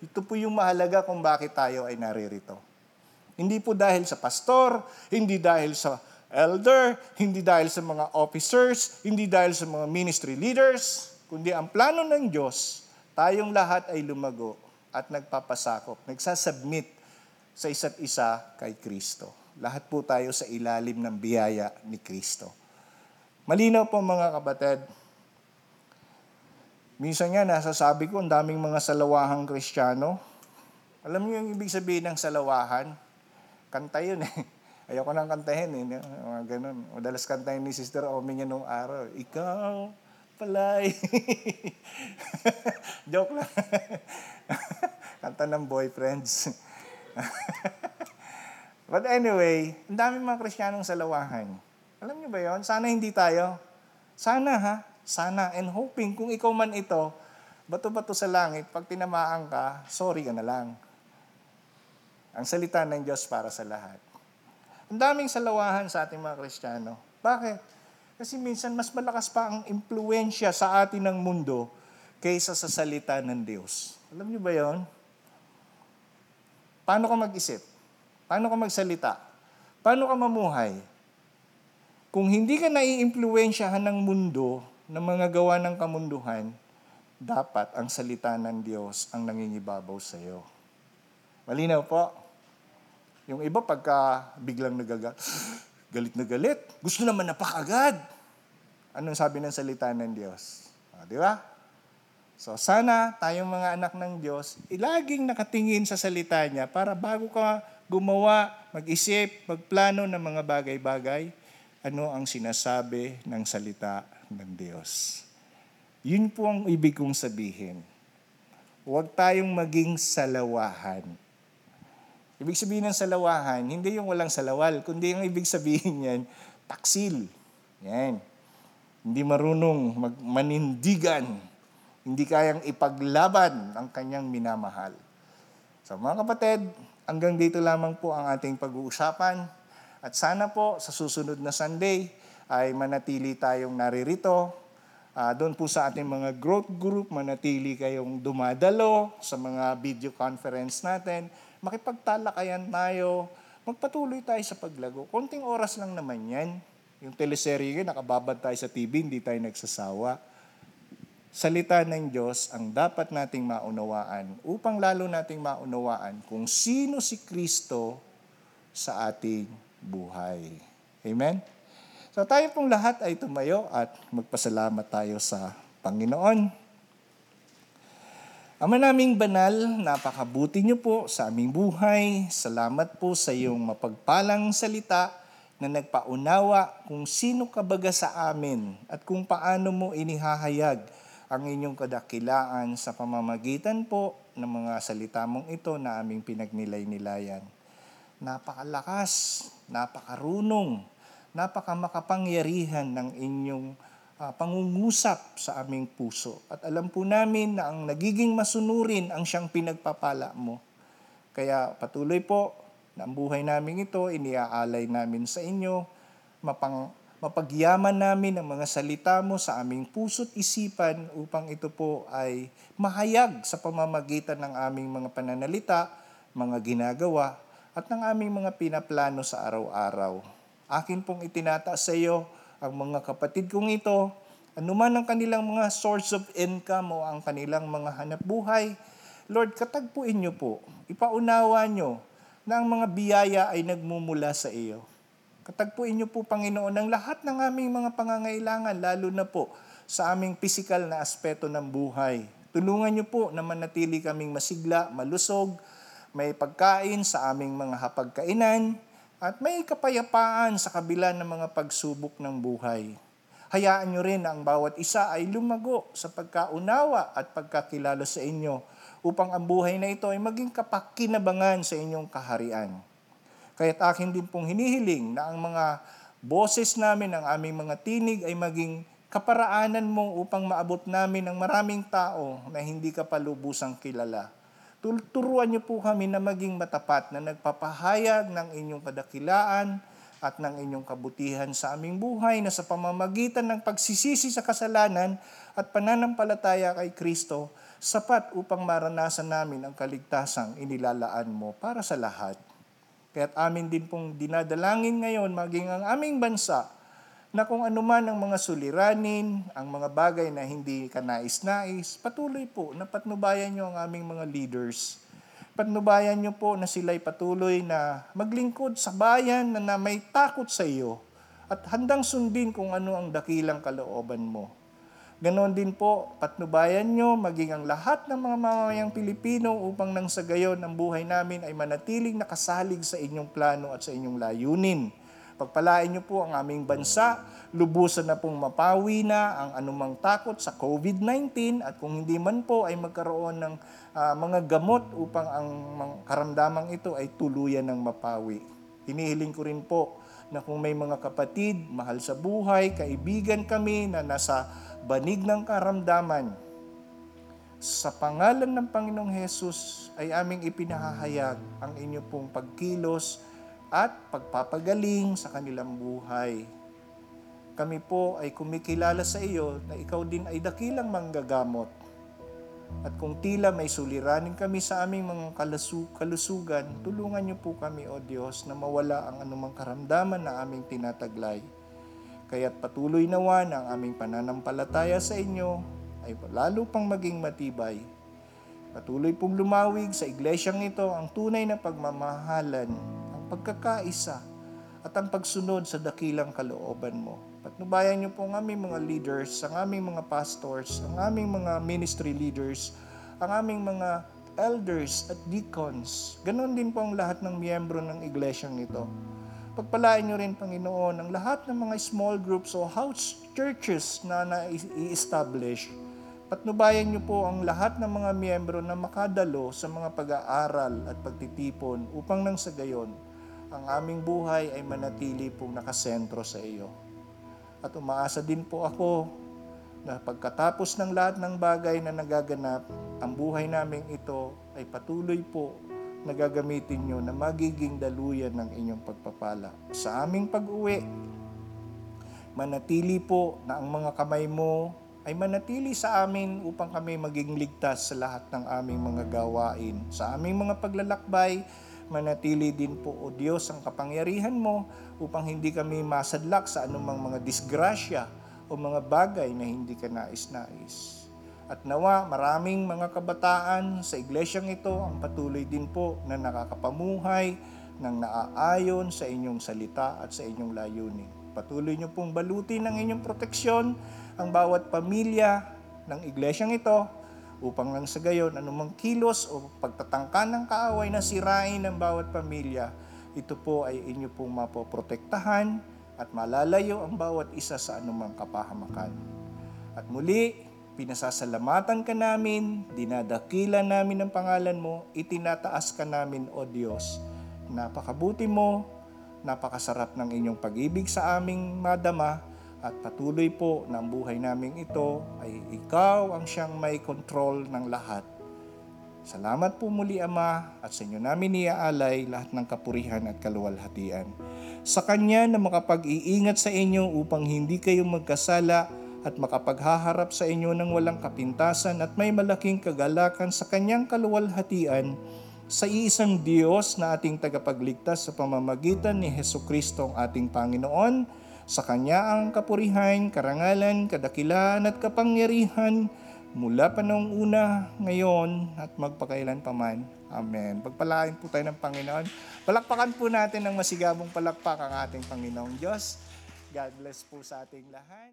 Ito po yung mahalaga kung bakit tayo ay naririto. Hindi po dahil sa pastor, hindi dahil sa elder, hindi dahil sa mga officers, hindi dahil sa mga ministry leaders, kundi ang plano ng Diyos, tayong lahat ay lumago at nagpapasakop, nagsasubmit sa isa't isa kay Kristo. Lahat po tayo sa ilalim ng biyaya ni Kristo. Malinaw po mga kapatid, Minsan nga, nasasabi ko, ang daming mga salawahang kristyano. Alam niyo yung ibig sabihin ng salawahan? Kanta yun eh. Ayoko nang kantahin eh. Mga ganun. Madalas kantahin ni Sister Omi niya nung araw. Ikaw, palay. Joke lang. Kanta ng boyfriends. But anyway, ang daming mga kristyanong salawahan. Alam niyo ba yon? Sana hindi tayo. Sana ha. Sana and hoping kung ikaw man ito, bato-bato sa langit, pag tinamaan ka, sorry ka na lang. Ang salita ng Diyos para sa lahat. Ang daming salawahan sa ating mga Kristiyano. Bakit? Kasi minsan mas malakas pa ang impluensya sa atin ng mundo kaysa sa salita ng Diyos. Alam niyo ba yon? Paano ka mag-isip? Paano ka magsalita? Paano ka mamuhay? Kung hindi ka naiimpluensyahan ng mundo, ng mga gawa ng kamunduhan, dapat ang salita ng Diyos ang nangingibabaw sa iyo. Malinaw po. Yung iba pagka biglang nagagal, galit na galit, gusto naman napakagad. Anong sabi ng salita ng Diyos? O, di ba? So sana tayong mga anak ng Diyos, ilaging nakatingin sa salita niya para bago ka gumawa, mag-isip, magplano ng mga bagay-bagay, ano ang sinasabi ng salita ng Diyos. Yun po ang ibig kong sabihin. Huwag tayong maging salawahan. Ibig sabihin ng salawahan, hindi yung walang salawal, kundi yung ibig sabihin yan, taksil. Yan. Hindi marunong magmanindigan. Hindi kayang ipaglaban ang kanyang minamahal. So mga kapatid, hanggang dito lamang po ang ating pag-uusapan. At sana po sa susunod na Sunday, ay manatili tayong naririto. Uh, doon po sa ating mga growth group, manatili kayong dumadalo sa mga video conference natin. Makipagtalakayan tayo, magpatuloy tayo sa paglago. Konting oras lang naman yan. Yung teleserye, nakababad tayo sa TV, hindi tayo nagsasawa. Salita ng Diyos ang dapat nating maunawaan upang lalo nating maunawaan kung sino si Kristo sa ating buhay. Amen? So tayo pong lahat ay tumayo at magpasalamat tayo sa Panginoon. Ama naming banal, napakabuti niyo po sa aming buhay. Salamat po sa iyong mapagpalang salita na nagpaunawa kung sino ka baga sa amin at kung paano mo inihahayag ang inyong kadakilaan sa pamamagitan po ng mga salita mong ito na aming pinagnilay-nilayan. Napakalakas, napakarunong, napakamakapangyarihan ng inyong uh, pangungusap sa aming puso. At alam po namin na ang nagiging masunurin ang siyang pinagpapala mo. Kaya patuloy po na ang buhay namin ito, iniaalay namin sa inyo, mapang, mapagyaman namin ang mga salita mo sa aming puso't isipan upang ito po ay mahayag sa pamamagitan ng aming mga pananalita, mga ginagawa, at ng aming mga pinaplano sa araw-araw. Akin pong itinataas sa iyo ang mga kapatid kong ito, anuman ang kanilang mga source of income o ang kanilang mga hanap buhay, Lord, katagpuin niyo po, ipaunawa niyo na ang mga biyaya ay nagmumula sa iyo. Katagpuin niyo po, Panginoon, ang lahat ng aming mga pangangailangan, lalo na po sa aming pisikal na aspeto ng buhay. Tulungan niyo po na manatili kaming masigla, malusog, may pagkain sa aming mga hapagkainan, at may kapayapaan sa kabila ng mga pagsubok ng buhay. Hayaan nyo rin na ang bawat isa ay lumago sa pagkaunawa at pagkakilala sa inyo upang ang buhay na ito ay maging kapakinabangan sa inyong kaharian. Kaya't akin din pong hinihiling na ang mga boses namin, ang aming mga tinig ay maging kaparaanan mo upang maabot namin ang maraming tao na hindi ka palubusang kilala. Turuan niyo po kami na maging matapat na nagpapahayag ng inyong kadakilaan at ng inyong kabutihan sa aming buhay na sa pamamagitan ng pagsisisi sa kasalanan at pananampalataya kay Kristo, sapat upang maranasan namin ang kaligtasang inilalaan mo para sa lahat. Kaya't amin din pong dinadalangin ngayon maging ang aming bansa na kung anuman ang mga suliranin, ang mga bagay na hindi ka nais-nais, patuloy po na patnubayan nyo ang aming mga leaders. Patnubayan nyo po na sila'y patuloy na maglingkod sa bayan na, na may takot sa iyo at handang sundin kung ano ang dakilang kalooban mo. Ganon din po, patnubayan nyo maging ang lahat ng mga mamamayang Pilipino upang nang sa gayon ang buhay namin ay manatiling nakasalig sa inyong plano at sa inyong layunin Pagpalain niyo po ang aming bansa, lubusan na pong mapawi na ang anumang takot sa COVID-19 at kung hindi man po ay magkaroon ng uh, mga gamot upang ang karamdamang ito ay tuluyan ng mapawi. Hinihiling ko rin po na kung may mga kapatid, mahal sa buhay, kaibigan kami na nasa banig ng karamdaman, sa pangalan ng Panginoong Hesus ay aming ipinahahayag ang inyo pong pagkilos at pagpapagaling sa kanilang buhay. Kami po ay kumikilala sa iyo na ikaw din ay dakilang manggagamot. At kung tila may suliranin kami sa aming mga kalusugan, tulungan niyo po kami, O Diyos, na mawala ang anumang karamdaman na aming tinataglay. Kaya't patuloy nawa na ang aming pananampalataya sa inyo ay lalo pang maging matibay. Patuloy pong lumawig sa iglesyang ito ang tunay na pagmamahalan pagkakaisa at ang pagsunod sa dakilang kalooban mo. Patnubayan niyo po ang aming mga leaders, ang aming mga pastors, ang aming mga ministry leaders, ang aming mga elders at deacons. Ganon din po ang lahat ng miyembro ng iglesyang ito. Pagpalain niyo rin, Panginoon, ang lahat ng mga small groups o house churches na na-establish. Patnubayan niyo po ang lahat ng mga miyembro na makadalo sa mga pag-aaral at pagtitipon upang nang sa gayon ang aming buhay ay manatili pong nakasentro sa iyo. At umaasa din po ako na pagkatapos ng lahat ng bagay na nagaganap, ang buhay namin ito ay patuloy po na gagamitin nyo na magiging daluyan ng inyong pagpapala. Sa aming pag-uwi, manatili po na ang mga kamay mo ay manatili sa amin upang kami maging ligtas sa lahat ng aming mga gawain. Sa aming mga paglalakbay, manatili din po, O Diyos, ang kapangyarihan mo upang hindi kami masadlak sa anumang mga disgrasya o mga bagay na hindi ka nais-nais. At nawa, maraming mga kabataan sa iglesyang ito ang patuloy din po na nakakapamuhay ng naaayon sa inyong salita at sa inyong layunin. patuloy niyo pong balutin ng inyong proteksyon ang bawat pamilya ng iglesyang ito upang lang sa gayon anumang kilos o pagtatangka ng kaaway na sirain ng bawat pamilya, ito po ay inyo pong mapoprotektahan at malalayo ang bawat isa sa anumang kapahamakan. At muli, pinasasalamatan ka namin, dinadakila namin ang pangalan mo, itinataas ka namin, O Diyos. Napakabuti mo, napakasarap ng inyong pag-ibig sa aming madama, at patuloy po ang buhay namin ito ay ikaw ang siyang may control ng lahat. Salamat po muli Ama at sa inyo namin iaalay lahat ng kapurihan at kaluwalhatian. Sa Kanya na makapag-iingat sa inyo upang hindi kayo magkasala at makapaghaharap sa inyo ng walang kapintasan at may malaking kagalakan sa Kanyang kaluwalhatian sa iisang Diyos na ating tagapagligtas sa pamamagitan ni Heso Kristo ang ating Panginoon. Sa Kanya ang kapurihan, karangalan, kadakilaan at kapangyarihan mula pa noong una, ngayon, at magpakailan paman. Amen. Pagpalain po tayo ng Panginoon. Palakpakan po natin ng masigabong palakpak ang ating Panginoong Diyos. God bless po sa ating lahat.